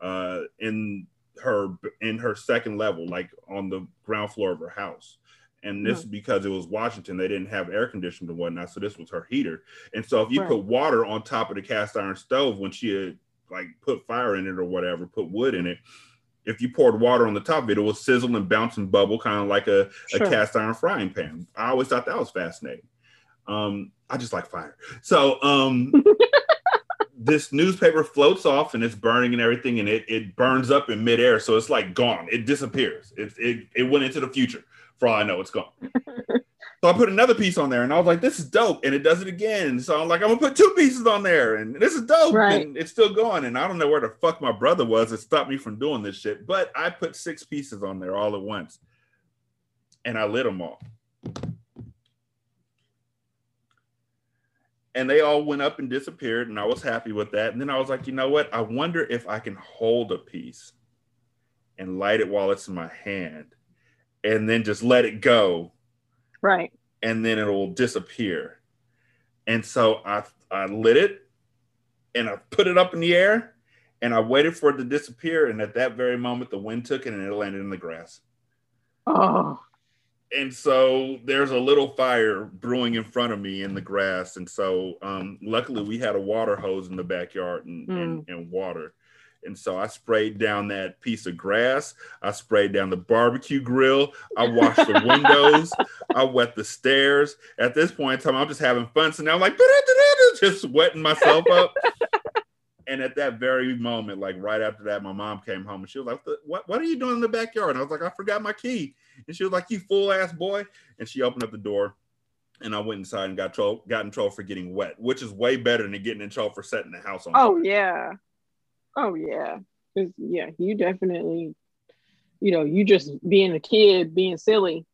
uh, in her in her second level, like on the ground floor of her house. And this Hmm. because it was Washington, they didn't have air conditioning and whatnot. So this was her heater. And so if you Right. put water on top of the cast iron stove when she had like put fire in it or whatever, put wood in it, if you poured water on the top of it, it will sizzle and bounce and bubble, kind of like a, Sure. a cast iron frying pan. I always thought that was fascinating. Um, I just like fire. So um, [laughs] this newspaper floats off and it's burning and everything, and it, it burns up in midair. So it's like gone. It disappears. It, it, it went into the future. For all I know, it's gone. So I put another piece on there and I was like, this is dope. And it does it again. So I'm like, I'm gonna put two pieces on there and this is dope. Right. And it's still going. And I don't know where the fuck my brother was that stopped me from doing this shit. But I put six pieces on there all at once. And I lit them all. And they all went up and disappeared. And I was happy with that. And then I was like, you know what? I wonder if I can hold a piece and light it while it's in my hand and then just let it go right. and then it'll disappear. And so I I lit it and I put it up in the air and I waited for it to disappear. And at that very moment, the wind took it and it landed in the grass. Oh, And so there's a little fire brewing in front of me in the grass. And so um, luckily we had a water hose in the backyard and, and, and water. And so I sprayed down that piece of grass. I sprayed down the barbecue grill. I washed the windows. I wet the stairs. At this point in time, I'm just having fun. So now I'm like, [laughs] just wetting myself up. and at that very moment, like right after that, my mom came home and she was like, "What? What are you doing in the backyard?" And I was like, "I forgot my key." And she was like, "You fool ass boy!" And she opened up the door, and I went inside and got trouble, got in trouble for getting wet, which is way better than getting in trouble for setting the house on. oh yeah. Oh yeah. 'Cause, yeah, you definitely, you know, you just being a kid, being silly,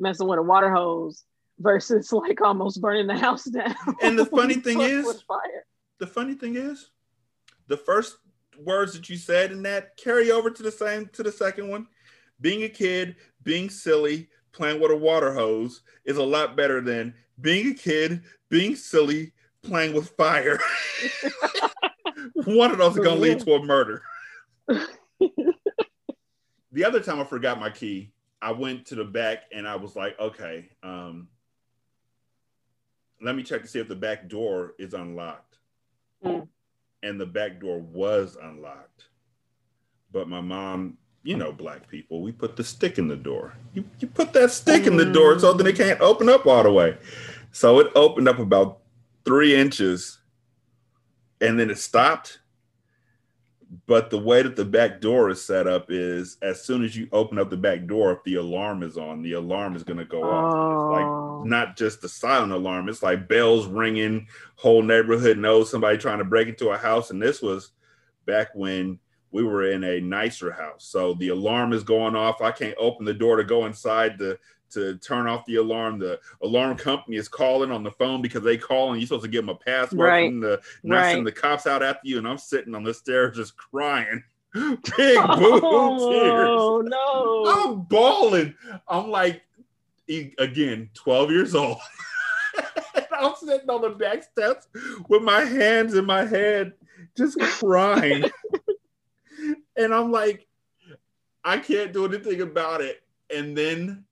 messing with a water hose versus [laughs] like almost burning the house down. And the [laughs] funny thing is, fire. the funny thing is, the first words that you said in that carry over to the same to the second one. Being a kid, being silly, playing with a water hose is a lot better than being a kid, being silly, playing with fire. [laughs] One of those is gonna lead to a murder. [laughs] the other time I forgot my key, I went to the back and I was like, okay, um, let me check to see if the back door is unlocked. Mm. And the back door was unlocked. But my mom, you know, black people, we put the stick in the door. You, you put that stick in the door so that it can't open up all the way. So it opened up about three inches and then it stopped. But the way that the back door is set up is as soon as you open up the back door, if the alarm is on, the alarm is going to go off. It's like oh. not just the silent alarm, it's like bells ringing, whole neighborhood knows somebody trying to break into a house. And this was back when we were in a nicer house. So the alarm is going off. I can't open the door to go inside to to turn off the alarm. The alarm company is calling on the phone because they call and you're supposed to give them a password Right. and the not Right. send the cops out after you. And I'm sitting on the stairs just crying. [laughs] Big [laughs] boo Oh tears. Oh no. I'm bawling. I'm like, again, 12 years old. [laughs] I'm sitting on the back steps with my hands in my head, just crying. and I'm like, I can't do anything about it. And then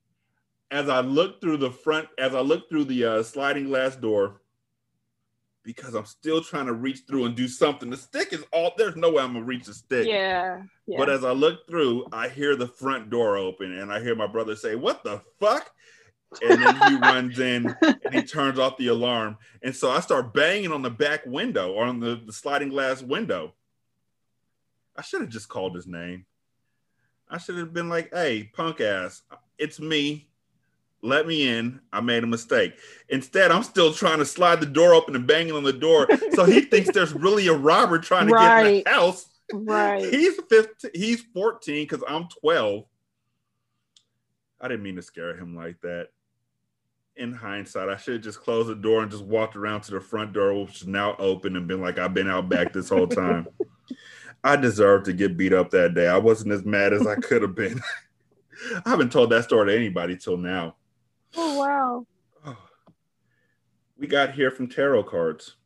as I look through the front, as I look through the uh, sliding glass door, because I'm still trying to reach through and do something. The stick is all there's no way I'm gonna reach the stick. Yeah. yeah. But as I look through, I hear the front door open and I hear my brother say, What the fuck? And then he [laughs] runs in and he turns off the alarm. And so I start banging on the back window or on the, the sliding glass window. I should have just called his name. I should have been like, Hey, punk ass, it's me. Let me in. I made a mistake. Instead, I'm still trying to slide the door open and banging on the door. So he thinks there's really a robber trying to get in the house. Right. He's 15, he's 14 because I'm 12. I didn't mean to scare him like that. In hindsight, I should have just closed the door and just walked around to the front door, which is now open, and been like, I've been out back this whole time. I deserved to get beat up that day. I wasn't as mad as I could have been. [laughs] I haven't told that story to anybody till now. Oh wow. We got here from tarot cards.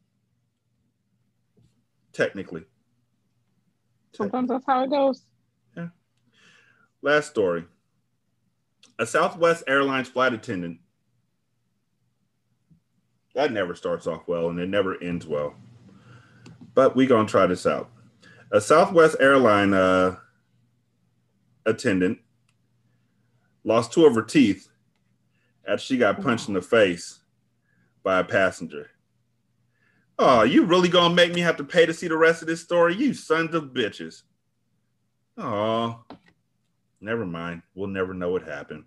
Technically. Sometimes that's how it goes. Yeah. Last story. A Southwest Airlines flight attendant. That never starts off well and it never ends well. But we gonna try this out. A Southwest airline uh, attendant lost two of her teeth after she got punched in the face by a passenger. Oh, you really gonna make me have to pay to see the rest of this story? You sons of bitches. Oh, never mind. We'll never know what happened.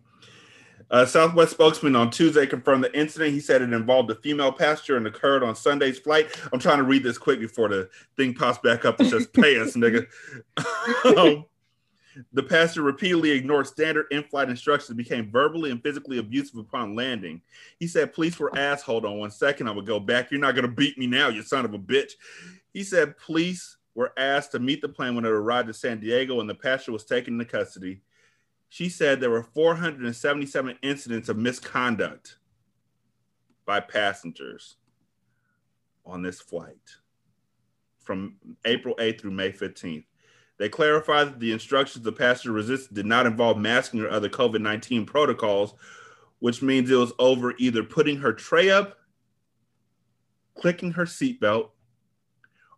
A Southwest spokesman on Tuesday confirmed the incident. He said it involved a female passenger and occurred on Sunday's flight. I'm trying to read this quick before the thing pops back up that says pay us, nigga. [laughs] Um, the passenger repeatedly ignored standard in-flight instructions and became verbally and physically abusive upon landing. He said, police were asked, hold on one second, I would go back. You're not gonna beat me now, you son of a bitch. He said police were asked to meet the plane when it arrived in San Diego and the passenger was taken into custody. She said there were 477 incidents of misconduct by passengers on this flight from April 8th through May 15th. They clarified that the instructions the passenger resisted did not involve masking or other COVID 19 protocols, which means it was over either putting her tray up, clicking her seatbelt,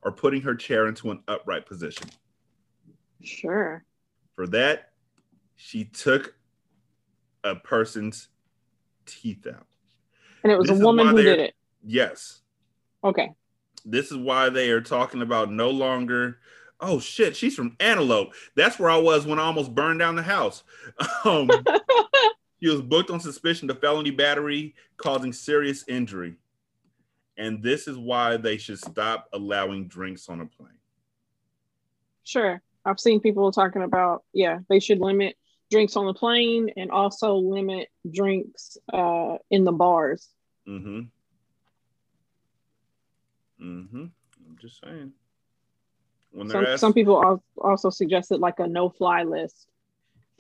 or putting her chair into an upright position. Sure. For that, she took a person's teeth out. And it was This a woman who did it. Yes. Okay. This is why they are talking about no longer. Oh shit, she's from Antelope. That's where I was when I almost burned down the house. [laughs] Um, [laughs] she was booked on suspicion of felony battery causing serious injury. And this is why they should stop allowing drinks on a plane. Sure. I've seen people talking about, yeah, they should limit drinks on the plane and also limit drinks uh, in the bars. Mm-hmm. Mm-hmm. I'm just saying. When Some, asked, some people also suggested like a no fly list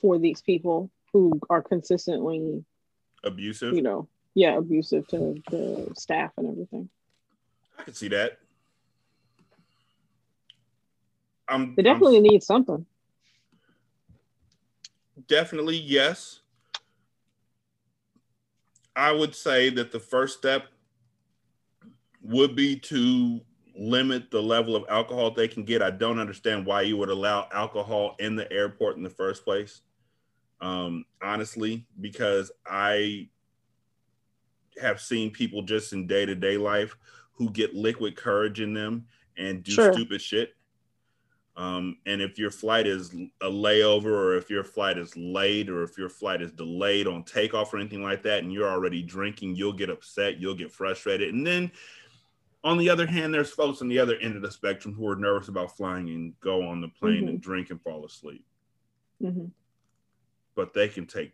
for these people who are consistently, abusive, you know, yeah, abusive to the staff and everything. I can see that. I'm They definitely need something. definitely yes. I would say that the first step would be to limit the level of alcohol they can get. I don't understand why you would allow alcohol in the airport in the first place. Um, honestly, because I have seen people just in day to day life who get liquid courage in them and do Sure. stupid shit. Um, and if your flight is a layover, or if your flight is late, or if your flight is delayed on takeoff or anything like that, and you're already drinking, you'll get upset, you'll get frustrated. And then on the other hand, there's folks on the other end of the spectrum who are nervous about flying and go on the plane and drink and fall asleep. hmm But they can take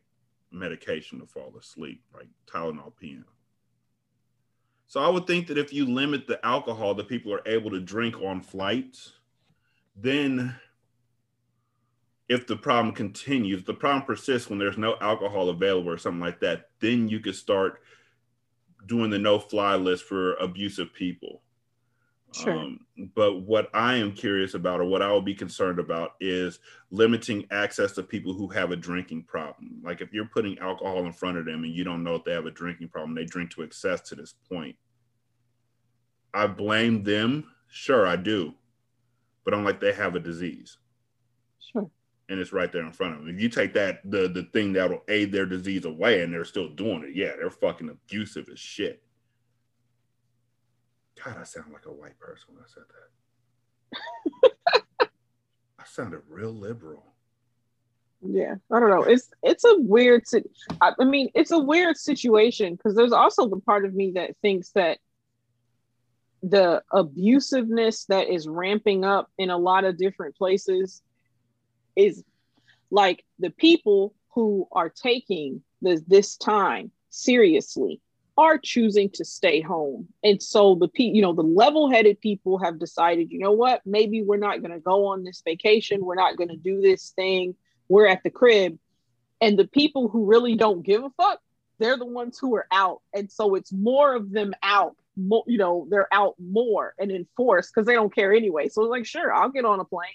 medication to fall asleep, like Tylenol PM. So I would think that if you limit the alcohol that people are able to drink on flights, then if the problem continues, the problem persists when there's no alcohol available or something like that, then you could start doing the no fly list for abusive people. Sure. Um, but what I am curious about, or what I will be concerned about, is limiting access to people who have a drinking problem. Like if you're putting alcohol in front of them and you don't know if they have a drinking problem, they drink to excess to this point. I blame them. Sure, I do. But I'm like, they have a disease. Sure. And it's right there in front of them. If you take that, the, the thing that'll aid their disease away and they're still doing it, yeah, they're fucking abusive as shit. God, I sound like a white person when I said that. [laughs] I sounded real liberal. Yeah, I don't know. It's it's a weird. I I mean, it's a weird situation because there's also the part of me that thinks that the abusiveness that is ramping up in a lot of different places is like the people who are taking this this time seriously are choosing to stay home. And so the pe- you know the level-headed people have decided you know what? Maybe we're not going to go on this vacation. We're not going to do this thing. We're at the crib. And the people who really don't give a fuck they're the ones who are out. And so it's more of them out more you know they're out more and in force because they don't care anyway. So it's like sure i'll get on a plane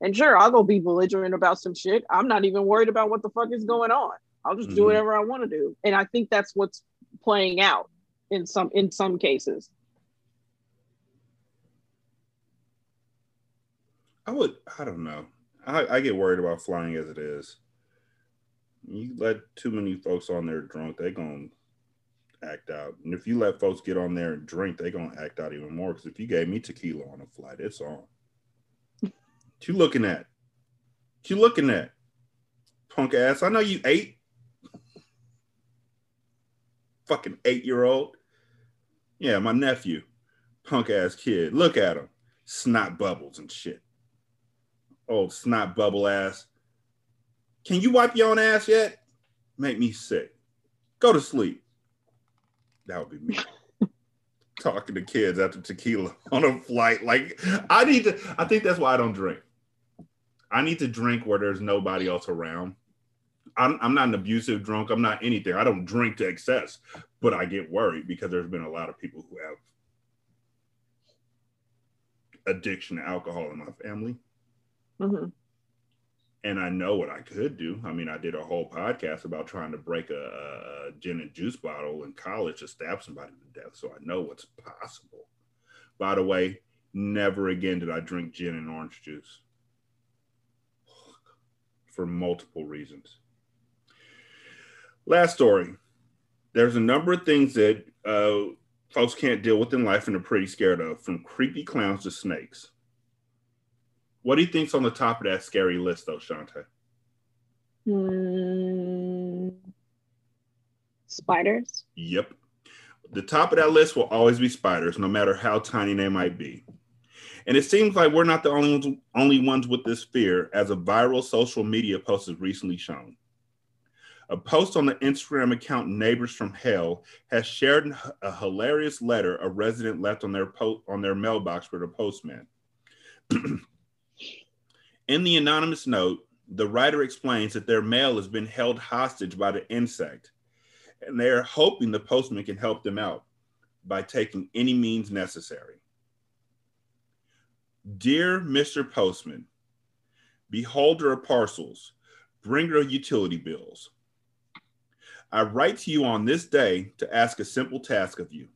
and sure i'll go be belligerent about some shit i'm not even worried about what the fuck is going on i'll just do Mhm. whatever i want to do and i think that's what's playing out in some in some cases I would, I don't know. I, I get worried about flying as it is. You let too many folks on there drunk, they gonna act out. And if you let folks get on there and drink, they gonna act out even more. Because if you gave me tequila on a flight, it's on. What you looking at? What you looking at? Punk ass. I know you ate. Fucking eight year old. Yeah, my nephew. Punk ass kid. Look at him. Snot bubbles and shit. Old snot bubble ass. Can you wipe your own ass yet? Make me sick. Go to sleep. That would be me. [laughs] Talking to kids after tequila [laughs] on a flight. Like, I need to, I think that's why I don't drink. I need to drink where there's nobody else around. I'm, I'm not an abusive drunk. I'm not anything. I don't drink to excess, but I get worried because there's been a lot of people who have addiction to alcohol in my family. Mhm. and I know what I could do. I mean, I did a whole podcast about trying to break a, a gin and juice bottle in college to stab somebody to death, so I know what's possible. By the way, never again did I drink gin and orange juice for multiple reasons. Last story. There's a number of things that uh, folks can't deal with in life and are pretty scared of, from creepy clowns to snakes. What do you think's on the top of that scary list, though, Shante? Mm, spiders Yep. The top of that list will always be spiders, no matter how tiny they might be. And it seems like we're not the only ones, only ones with this fear, as a viral social media post has recently shown. A post on the Instagram account Neighbors from Hell has shared a hilarious letter a resident left on their po- on their mailbox for the postman. [clears throat] In the anonymous note, the writer explains that their mail has been held hostage by the insect, and they are hoping the postman can help them out by taking any means necessary. Dear Mr. Postman, beholder of parcels, bringer of utility bills, I write to you on this day to ask a simple task of you.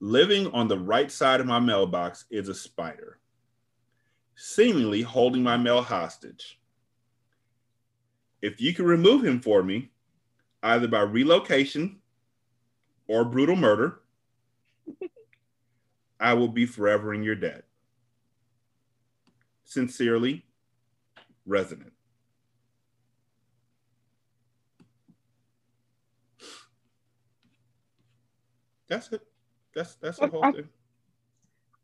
Living on the right side of my mailbox is a spider seemingly holding my mail hostage. If you can remove him for me, either by relocation or brutal murder, I will be forever in your debt. Sincerely, resident. That's it. That's that's the whole thing.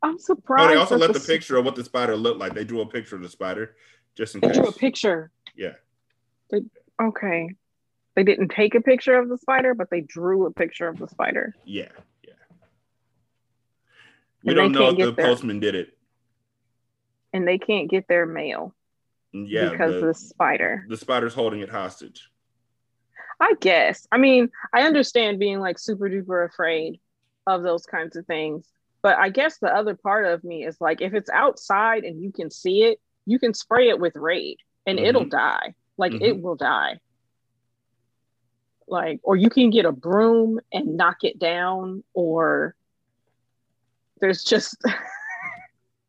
i'm surprised. Oh, they also left the picture of what the spider looked like. They drew a picture of the spider just in they case. They drew a picture Yeah. they, okay they didn't take a picture of the spider but they drew a picture of the spider Yeah. We don't know if the their- postman did it. and they can't get their mail Yeah. because the, the spider the spider's holding it hostage. I guess. I mean, I understand being like super duper afraid of those kinds of things. But I guess the other part of me is like, if it's outside and you can see it, you can spray it with Raid and it'll Mhm. die. Like, Mhm. it will die. Like, or you can get a broom and knock it down, or there's just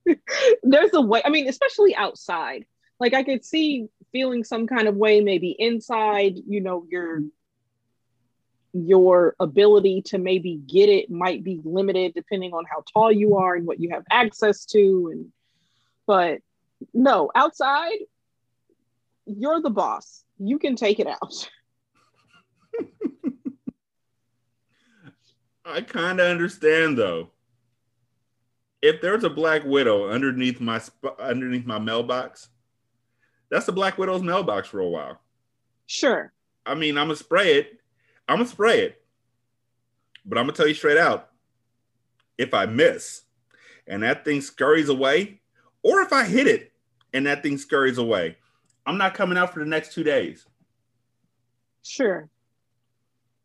[laughs] there's a way. I mean, especially outside. Like I could see feeling some kind of way maybe inside. You know, your your ability to maybe get it might be limited depending on how tall you are and what you have access to and but no outside you're the boss you can take it out [laughs] I kind of understand though. If there's a black widow underneath my sp- underneath my mailbox, that's the black widow's mailbox for a while. sure I mean, I'm gonna spray it. I'm gonna spray it, but I'm gonna tell you straight out: if I miss and that thing scurries away, or if I hit it and that thing scurries away, I'm not coming out for the next two days. sure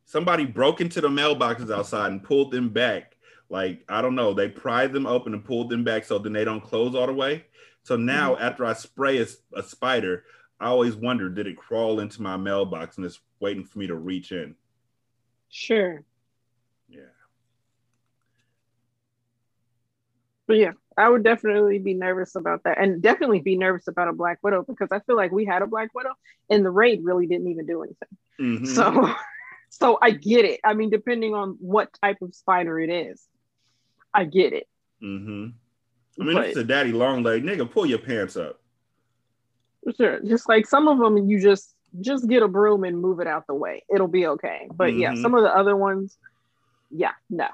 Somebody broke into the mailboxes outside and pulled them back. Like I don't know, they pried them open and pulled them back so then they don't close all the way. So now, Mhm. after I spray a, a spider, I always wonder, did it crawl into my mailbox and it's waiting for me to reach in? sure Yeah. But yeah, I would definitely be nervous about that, and definitely be nervous about a black widow because I feel like we had a black widow, and the raid really didn't even do anything. Mhm. So, [laughs] so I get it. I mean, depending on what type of spider it is, I get it. Mm-hmm. I mean, But- it's a daddy long leg nigga. Pull your pants up. Sure, just like some of them, you just just get a broom and move it out the way. It'll be okay. But yeah, Mhm. some of the other ones, yeah, no.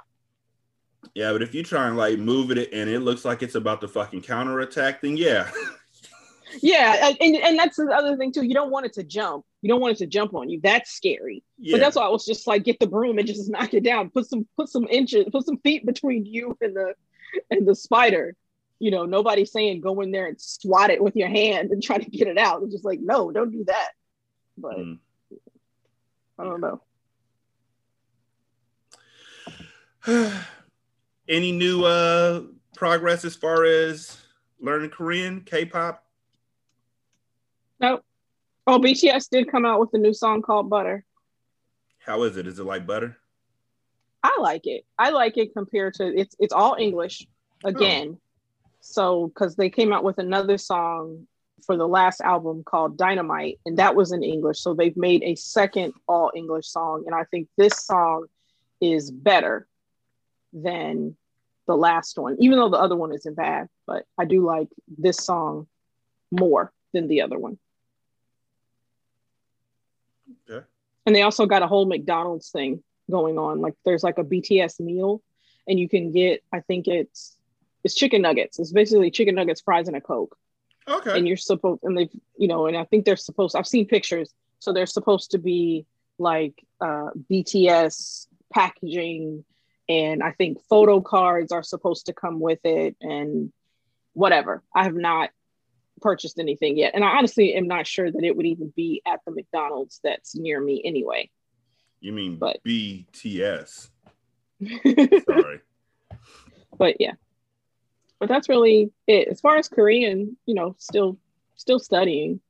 Yeah, but if you try and like move it and it looks like it's about to fucking counterattack, then yeah. [laughs] Yeah, and, and that's the other thing too. You don't want it to jump. You don't want it to jump on you. That's scary. Yeah. But that's why I was just like, get the broom and just [laughs] knock it down. Put some put some inches, put some feet between you and the and the spider. You know, nobody's saying go in there and swat it with your hand and try to get it out. It's just like, no, don't do that. But Mm. I don't know. [sighs] Any new uh progress as far as learning Korean, K-pop? Nope. Oh, BTS did come out with a new song called Butter. How is it? Is it like butter? I like it. I like it compared to it's it's all English again. So because they came out with another song for the last album called Dynamite, and that was in English. So they've made a second all English song, and I think this song is better than the last one, even though the other one isn't bad. But I do like this song more than the other one. Okay. And they also got a whole McDonald's thing going on. Like there's like a BTS meal, and you can get, I think it's it's chicken nuggets. It's basically chicken nuggets, fries, and a coke. Okay. And you're supposed, and they've, you know, and I think they're supposed. I've seen pictures, so they're supposed to be like uh, BTS packaging, and I think photo cards are supposed to come with it, and whatever. I have not purchased anything yet, and I honestly am not sure that it would even be at the McDonald's that's near me anyway. You mean But- BTS? [laughs] Sorry. but yeah but that's really it as far as korean you know still still studying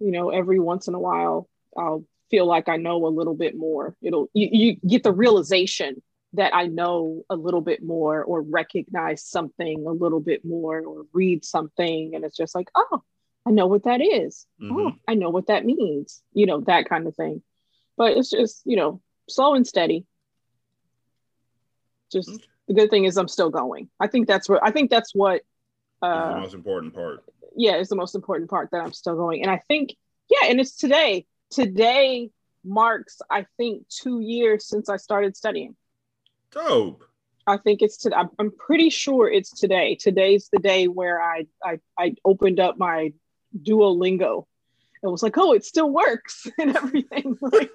you know every once in a while i'll feel like i know a little bit more it'll you, you get the realization that i know a little bit more or recognize something a little bit more or read something and it's just like oh i know what that is. oh i know what that means you know that kind of thing but it's just you know slow and steady just the good thing is I'm still going. I think that's what I think that's what That's the uh most important part. yeah, it's the most important part that I'm still going. And I think yeah, and it's today. Today marks I think 2 years since I started studying. Dope. I think it's today. I'm, pretty sure it's today. Today's the day where I I I opened up my Duolingo and was like, "Oh, it still works [laughs] and everything." [laughs] Like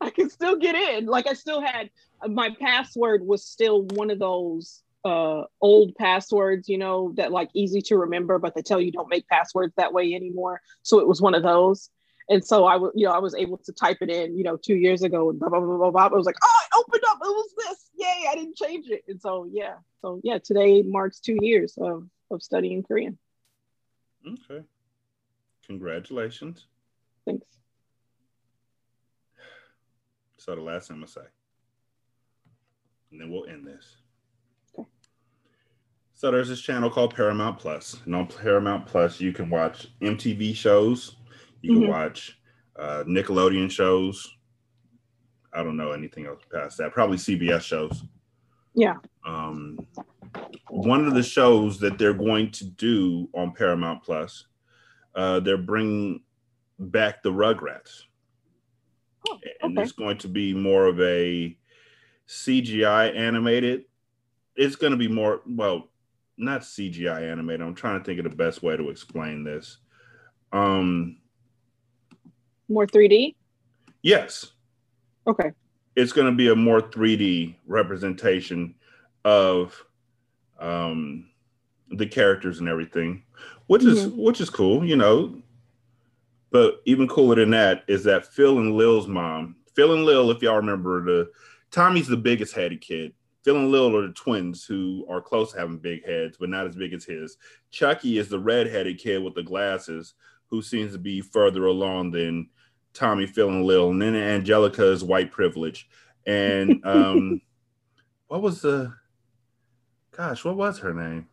I can still get in. Like I still had my password was still one of those uh old passwords, you know, that like easy to remember, but they tell you don't make passwords that way anymore. So it was one of those. And so I was, you know, I was able to type it in, you know, two years ago and blah blah blah blah blah. I was like, oh, it opened up. It was this. Yay! I didn't change it. And so yeah, so yeah, today marks two years of of studying Korean. Okay. Congratulations. Thanks. So the last thing I'm gonna say, and then we'll end this. Okay. So there's this channel called Paramount Plus, and on Paramount Plus you can watch MTV shows, you can Mhm. watch uh, Nickelodeon shows. I don't know anything else past that. Probably CBS shows. Yeah. Um, one of the shows that they're going to do on Paramount Plus, uh, they're bringing back the Rugrats, and it's going to be more of a CGI animated. It's going to be more well, not CGI animated. I'm trying to think of the best way to explain this. Um, More 3D. yes, Okay. it's going to be a more 3D representation of um, the characters and everything, which is which is cool, you know. But even cooler than that is that Phil and Lil's mom, Phil and Lil, if y'all remember, the Tommy's the biggest headed kid. Phil and Lil are the twins who are close to having big heads, but not as big as his. Chucky is the red-headed kid with the glasses, who seems to be further along than Tommy, Phil, and Lil. And then Angelica is white privilege. And [laughs] um, what was the gosh, what was her name?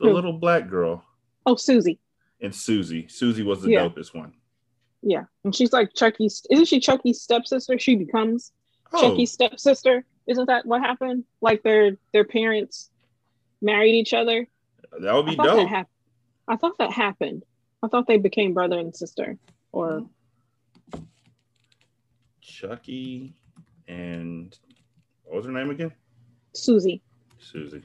The Who? little black girl. Oh, Susie. And Susie. Susie was the Yeah. dopest one. Yeah. And she's like Chucky's isn't she Chucky's stepsister? She becomes Oh. Chucky's stepsister. Isn't that what happened? Like their their parents married each other. That would I be that dope. I thought that happened. I thought they became brother and sister. Or mm-hmm. Chucky and what was her name again? Susie. Susie.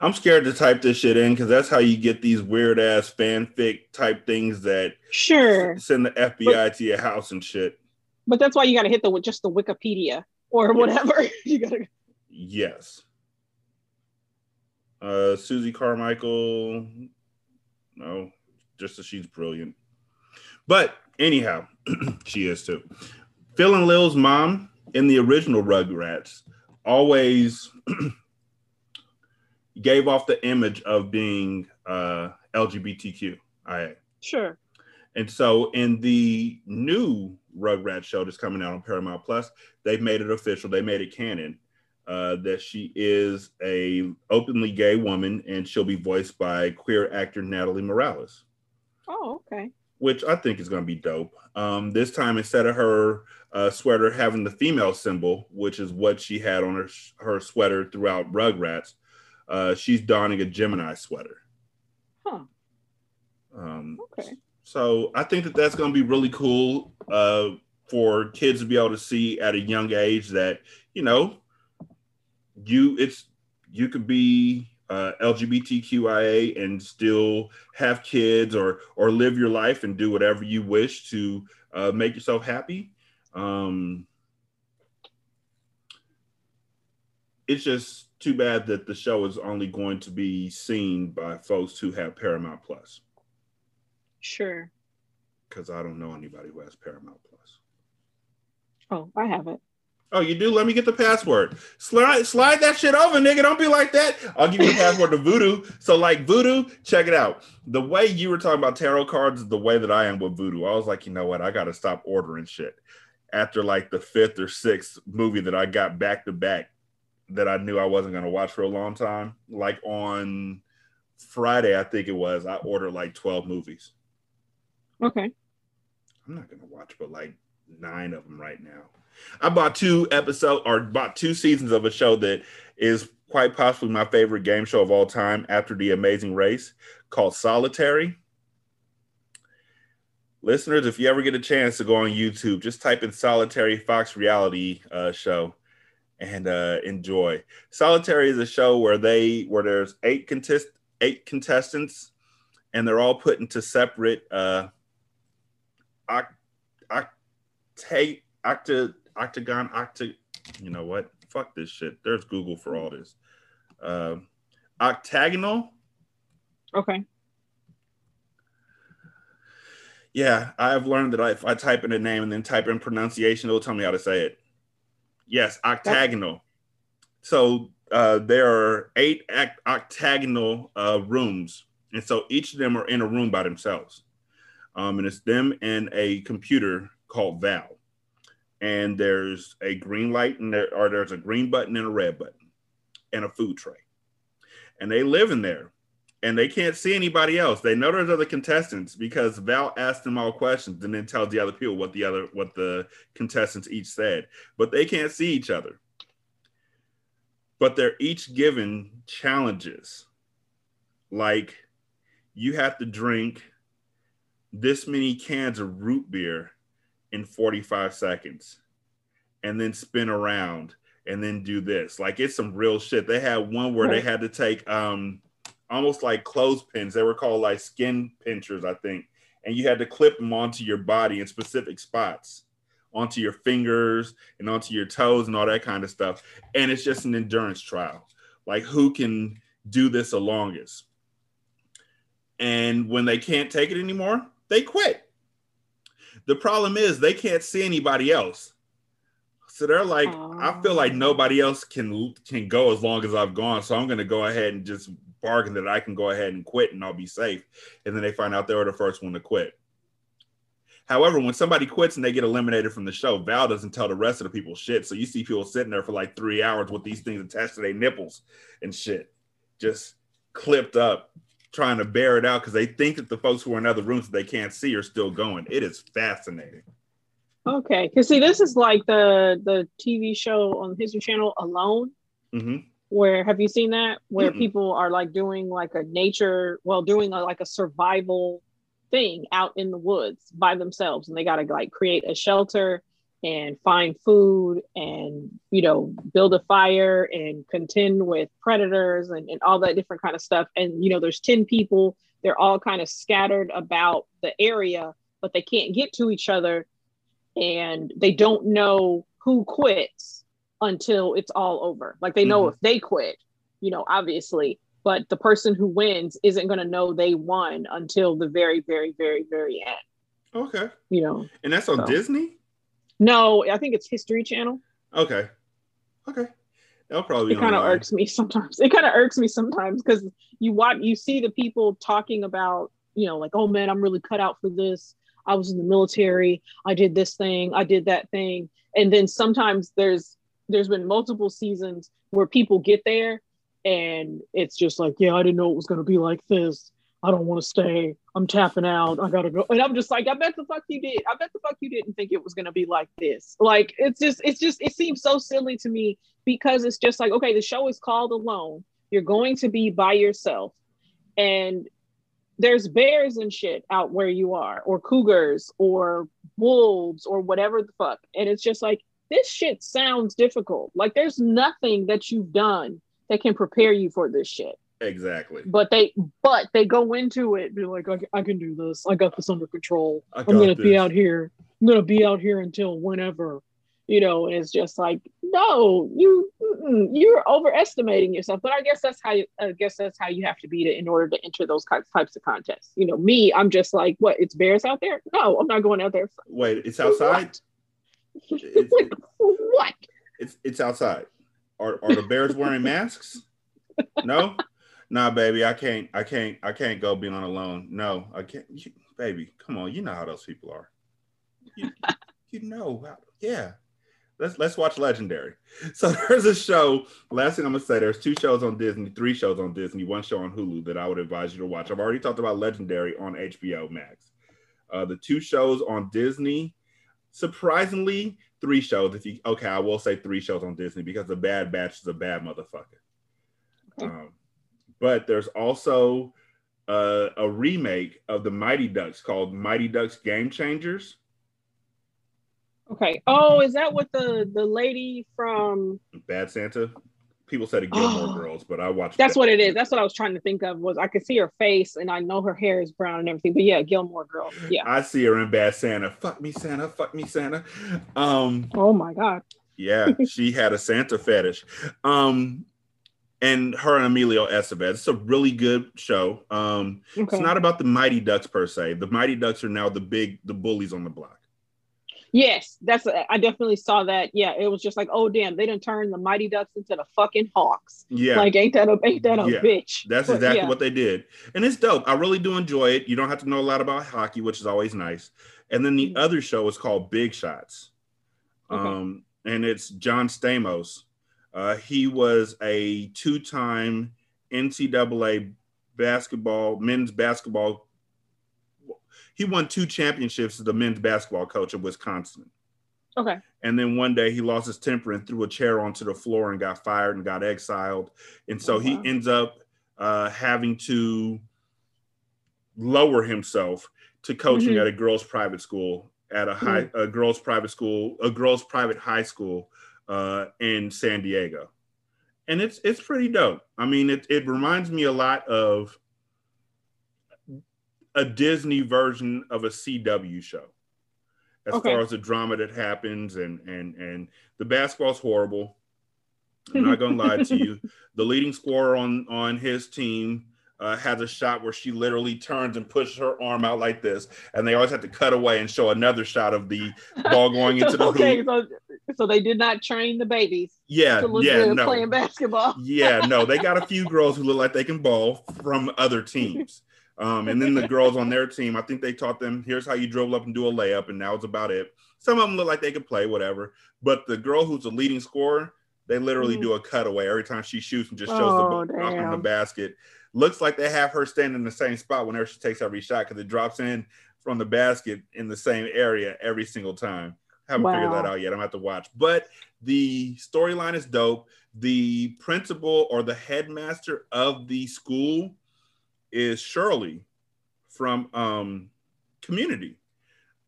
I'm scared to type this shit in because that's how you get these weird ass fanfic type things that Sure. send the FBI to your house and shit. But that's why you gotta hit the just the Wikipedia or whatever. [laughs] you gotta Yes. Uh, Susie Carmichael. No, just that she's brilliant. But anyhow, [clears throat] she is too. Phil and Lil's mom in the original Rugrats always [clears throat] gave off the image of being uh, LGBTQIA. Sure. And so in the new Rugrats show that's coming out on Paramount Plus, they've made it official. They made it canon uh, that she is a openly gay woman, and she'll be voiced by queer actor Natalie Morales, Oh, okay. which I think is going to be dope. Um, this time, instead of her uh, sweater having the female symbol, which is what she had on her her sweater throughout Rugrats, uh, she's donning a Gemini sweater. Huh. Um, Okay. so I think that that's going to be really cool uh, for kids to be able to see at a young age that you know you it's you could be uh, LGBTQIA and still have kids or or live your life and do whatever you wish to uh, make yourself happy. Um, it's just too bad that the show is only going to be seen by folks who have Paramount Plus Sure. because I don't know anybody who has Paramount Plus. Oh, I have it. Oh, you do? Let me get the password. Slide, slide that shit over, nigga. Don't be like that. I'll give you the password to Vudu. So, like Vudu, check it out. The way you were talking about tarot cards is the way that I am with Vudu. I was like, you know what? I got to stop ordering shit. After like the fifth or sixth movie that I got back to back that I knew I wasn't going to watch for a long time, like on Friday, I think it was, I ordered like 12 movies. Okay. I'm not gonna watch, but like nine of them right now. I bought two episodes or bought two seasons of a show that is quite possibly my favorite game show of all time after The Amazing Race called Solitary. Listeners, if you ever get a chance to go on YouTube, just type in Solitary Fox Reality uh, Show and uh, enjoy. Solitary is a show where they where there's eight contest eight contestants and they're all put into separate uh, oct- octa- octa- octagon octa you know what? Fuck this shit. There's google for all this. Uh, octagonal? Okay. yeah i've learned that I, if i type in a name and then type in pronunciation it'll tell me how to say it. Yes octagonal. So uh, there are eight act- octagonal uh, rooms. And so each of them are in a room by themselves. Um, and it's them and a computer called Val. And there's a green light and there or there's a green button and a red button and a food tray. And they live in there and they can't see anybody else. They know there's other contestants because Val asked them all questions and then tells the other people what the other what the contestants each said, but they can't see each other. But they're each given challenges. Like you have to drink this many cans of root beer in 45 seconds and then spin around and then do this. Like it's some real shit. They had one where they had to take um almost like clothespins. They were called like skin pinchers, I think. And you had to clip them onto your body in specific spots, onto your fingers and onto your toes and all that kind of stuff. And it's just an endurance trial. Like who can do this the longest? And when they can't take it anymore, they quit. The problem is they can't see anybody else. So they're like, I feel like oh. nobody else can can go as long as I've gone. So I'm gonna go ahead and just bargain that I can go ahead and quit and I'll be safe. And then they find out they were the first one to quit. However, when somebody quits and they get eliminated from the show, Val doesn't tell the rest of the people shit. So you see people sitting there for like three hours with these things attached to their nipples and shit, just clipped up, trying to bear it out because they think that the folks who are in other rooms that they can't see are still going. It is fascinating. Okay, because see, this is like the the TV show on History Channel Alone. Mm-hmm. Where have you seen that? Where Mm-mm. people are like doing like a nature, well, doing a, like a survival thing out in the woods by themselves, and they got to like create a shelter and find food and you know build a fire and contend with predators and, and all that different kind of stuff. And you know there's 10 people. They're all kind of scattered about the area but they can't get to each other. And they don't know who quits until it's all over. Like they know Mhm. if they quit you know obviously. But the person who wins isn't going to know they won until the very very very very end. Okay. you know? And that's on So- Disney? No i think it's history channel Okay. Okay. That'll probably it kind of irks me sometimes. It kind of irks me sometimes because you watch, you see the people talking about, you know, like, oh man, I'm really cut out for this. I was in the military. I did this thing. I did that thing. And then sometimes there's there's been multiple seasons where people get there and it's just like, yeah, I didn't know it was gonna be like this. I don't want to stay. I'm tapping out. I gotta go. And I'm just like, I bet the fuck you did. I bet the fuck you didn't think it was gonna be like this. Like it's just, it's just, it seems so silly to me because it's just like, okay, the show is called Alone. You're going to be by yourself, and there's bears and shit out where you are, or cougars, or wolves, or whatever the fuck. And it's just like this shit sounds difficult. Like there's nothing that you've done that can prepare you for this shit Exactly. but they but they go into it be like I, I can do this. I got this under control. I'm gonna be out here. I'm gonna be out here until whenever. You know and it's just like no you you're overestimating yourself. But i guess that's how you i guess that's how you have to be to in order to enter those types types of contests. You know me i'm just like what it's bears out there? No i'm not going out there. Wait, it's outside? It's, like, [laughs] what? It's it's outside. Are are the bears wearing masks? No? Nah, baby, I can't I can't I can't go being on alone. No, I can't you, baby, come on, you know how those people are. You, [laughs] you know how yeah. Let's let's watch Legendary. [laughs] So there's a show. Last thing I'm gonna say, there's two shows on Disney, three shows on Disney, one show on Hulu that I would advise you to watch. I've already talked about Legendary on HBO Max. Uh, the two shows on Disney, surprisingly, three shows. If you okay, I will say three shows on Disney because the Bad Batch is a bad motherfucker. Um, but there's also uh, a remake of the Mighty Ducks called Mighty Ducks Game Changers. okay oh is that what the the lady from Bad Santa. People said it Gilmore Oh. Girls, but I watched. That's that. what it is. That's what I was trying to think of. Was I could see her face, and I know her hair is brown and everything. But yeah, Gilmore Girl. Yeah. I see her in Bad Santa. Fuck me, Santa. Fuck me, Santa. Um, Oh my god. yeah, she had a Santa fetish. Um, and her and Emilio Estevez. It's a really good show. Um, Okay. it's not about the Mighty Ducks per se. The Mighty Ducks are now the big, the bullies on the block. Yes, that's. I definitely saw that. Yeah, it was just like, oh damn, they didn't turn the Mighty Ducks into the fucking Hawks. Yeah. Like, ain't that a ain't that a Yeah, bitch? That's But, exactly yeah. what they did. And it's dope. I really do enjoy it. You don't have to know a lot about hockey, which is always nice. And then Mm-hmm. the other show is called Big Shots. um, and it's John Stamos. Uh, he was a two-time NCAA basketball men's basketball. He won two championships as the men's basketball coach of Wisconsin. Okay. And then one day he lost his temper and threw a chair onto the floor and got fired and got exiled. And so Oh, he ends up uh, having to lower himself to coaching Mhm. at a girls' private school at a high a girls' private school, a girls' private high school uh, in San Diego. And it's it's pretty dope. I mean, it it reminds me a lot of a Disney version of a CW show as Okay. far as the drama that happens and and and the basketball's horrible. I'm not gonna lie to you. [laughs] The leading scorer on on his team uh, has a shot where she literally turns and pushes her arm out like this, and they always have to cut away and show another shot of the ball [laughs] going into the okay, hoop. so so they did not train the babies Yeah, to look yeah, good no. playing basketball. [laughs] Yeah, no, they got a few girls who look like they can ball from other teams. Um, and then the girls on their team, I think they taught them here's how you dribble up and do a layup, and that was about it. Some of them look like they could play, whatever. But the girl who's the leading scorer, they literally Mhm. do a cutaway every time she shoots and just shows Oh, the the basket. Looks like they have her standing in the same spot whenever she takes every shot because it drops in from the basket in the same area every single time. Haven't figured that out yet. I'm gonna have to watch. But the storyline is dope. The principal or the headmaster of the school is Shirley from um Community.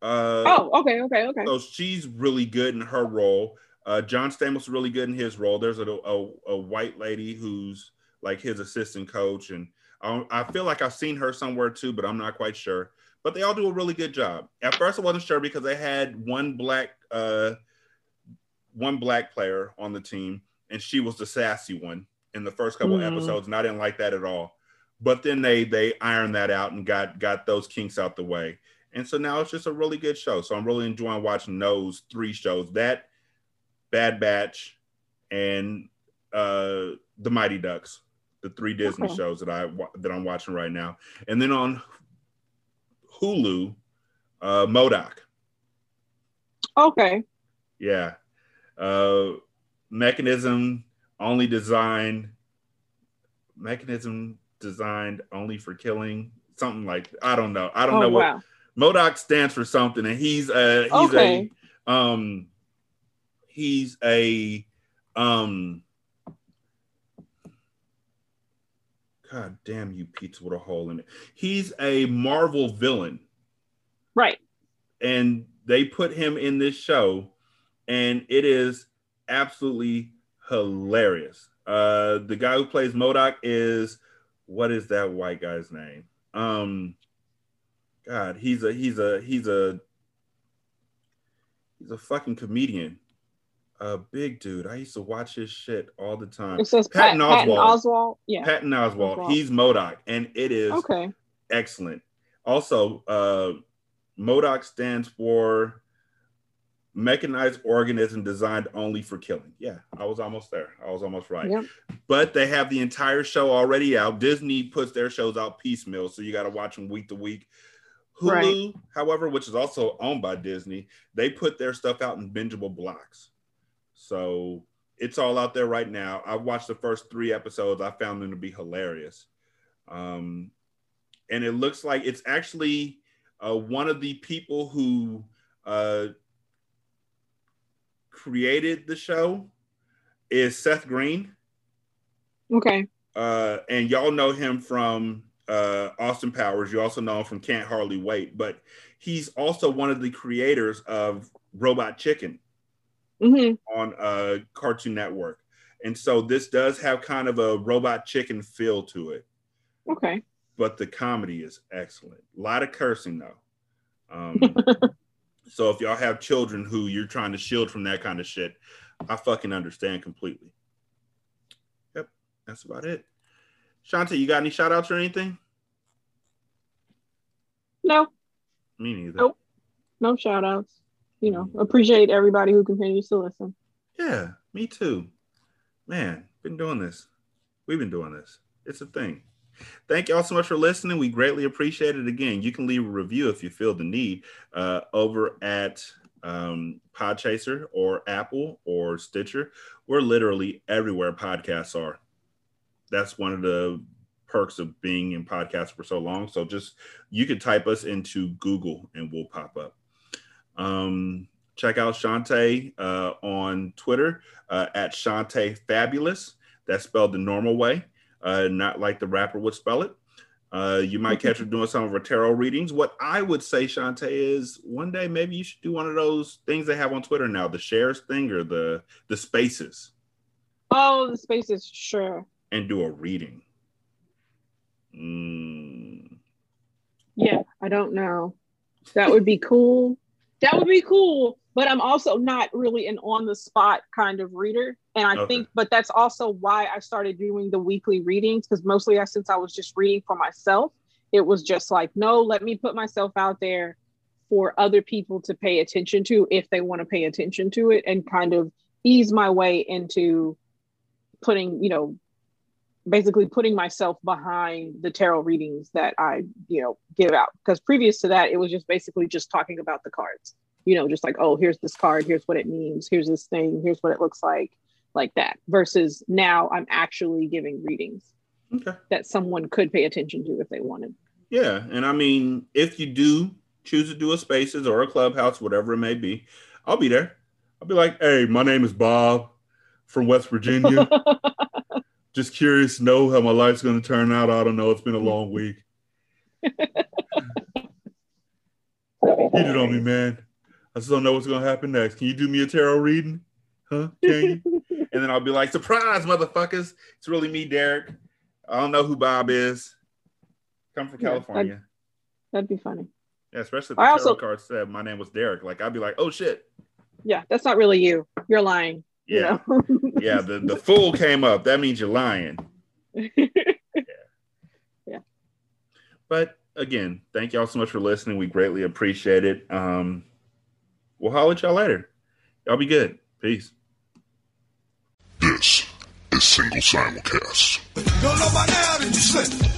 Uh, oh, okay, okay, okay. so she's really good in her role. Uh, John Stamos is really good in his role. There's a, a, a white lady who's like his assistant coach, and I, I feel like I've seen her somewhere too, but I'm not quite sure. But they all do a really good job. At first, I wasn't sure because they had one black uh, one black player on the team, and she was the sassy one in the first couple Mm. episodes, and I didn't like that at all. But then they they ironed that out and got got those kinks out the way. And so now it's just a really good show. So I'm really enjoying watching those three shows. That Bad Batch and uh The Mighty Ducks, the three Disney Okay. shows that I that I'm watching right now. And then on Hulu, uh MODOK. Okay. Yeah. Uh mechanism only designed mechanism designed only for killing something like I don't know. I don't Oh, know what wow. MODOK stands for something and he's uh he's Okay. a um he's a um God damn you pizza with a hole in it. He's a Marvel villain Right. and they put him in this show and it is absolutely hilarious uh the guy who plays MODOK is what is that white guy's name um god he's a he's a he's a he's a fucking comedian a big dude i used to watch his shit all the time It says Pat, patton Patton oswald Oswald. Yeah. patton oswald Oswalt. he's MODOK and it is Okay. excellent. Also, uh, MODOK stands for Mechanized Organism Designed Only for Killing. Yeah, I was almost there. I was almost right. Yep. But they have the entire show already out. Disney puts their shows out piecemeal, so you got to watch them week to week. Hulu, however, which is also owned by Disney, they put their stuff out in bingeable blocks. So it's all out there right now. I watched the first three episodes. I found them to be hilarious. Um, and it looks like it's actually uh, one of the people who uh, created the show is Seth Green, Okay. uh, and y'all know him from uh, Austin Powers. You also know him from Can't Hardly Wait, but he's also one of the creators of Robot Chicken Mm-hmm. on uh, Cartoon Network. And so this does have kind of a Robot Chicken feel to it. Okay. but the comedy is excellent. A lot of cursing though. Um, [laughs] so if y'all have children who you're trying to shield from that kind of shit, I fucking understand completely. Yep, that's about it. Shante, you got any shout outs or anything? No. Me neither. Nope. No shout outs. You know, appreciate everybody who continues to listen. Yeah, me too. Man, been doing this. We've been doing this. It's a thing. Thank y'all so much for listening. We greatly appreciate it. Again, you can leave a review if you feel the need uh, over at um, Podchaser or Apple or Stitcher. We're literally everywhere podcasts are. That's one of the perks of being in podcasts for so long. So just you could type us into Google and we'll pop up. Um, check out Shantae uh, on Twitter uh, at Shantae Fabulous. That's spelled the normal way, uh, not like the rapper would spell it. Uh, you might catch her doing some of her tarot readings. What I would say, Shantae, is one day maybe you should do one of those things they have on Twitter now, the shares thing or the the spaces, Oh, the spaces, sure. and do a reading. Mm, Yeah, I don't know. That would be cool. That would be cool. But I'm also not really an on the spot kind of reader. And I Okay. think, but that's also why I started doing the weekly readings because mostly I, since I was just reading for myself, it was just like, no, let me put myself out there for other people to pay attention to if they want to pay attention to it and kind of ease my way into putting, you know, basically putting myself behind the tarot readings that I, you know, give out. Because previous to that, it was just basically just talking about the cards. You know, just like, oh, here's this card, here's what it means, here's this thing, here's what it looks like, like that. Versus now I'm actually giving readings Okay. that someone could pay attention to if they wanted. Yeah, and I mean, if you do choose to do a spaces or a clubhouse, whatever it may be, I'll be there. I'll be like, "Hey, my name is Bob from West Virginia. [laughs] Just curious to know how my life's going to turn out. I don't know. It's been a long week. [laughs] Heat it on me, man. I just don't know what's going to happen next. Can you do me a tarot reading? Huh? Can you? [laughs] and then I'll be like, surprise, motherfuckers. It's really me, Derek. I don't know who Bob is. Come from Yeah, California. That'd be funny. Yeah, especially if the I tarot also- card said my name was Derek. Like I'd be like, oh shit. Yeah, that's not really you. You're lying. you Yeah. know? [laughs] Yeah, the, the fool came up. That means you're lying. [laughs] Yeah. But again, thank y'all so much for listening. We greatly appreciate it. Um, we'll holler at y'all later. Y'all be good. Peace. This is Single Simulcast. Don't know by now that you slip.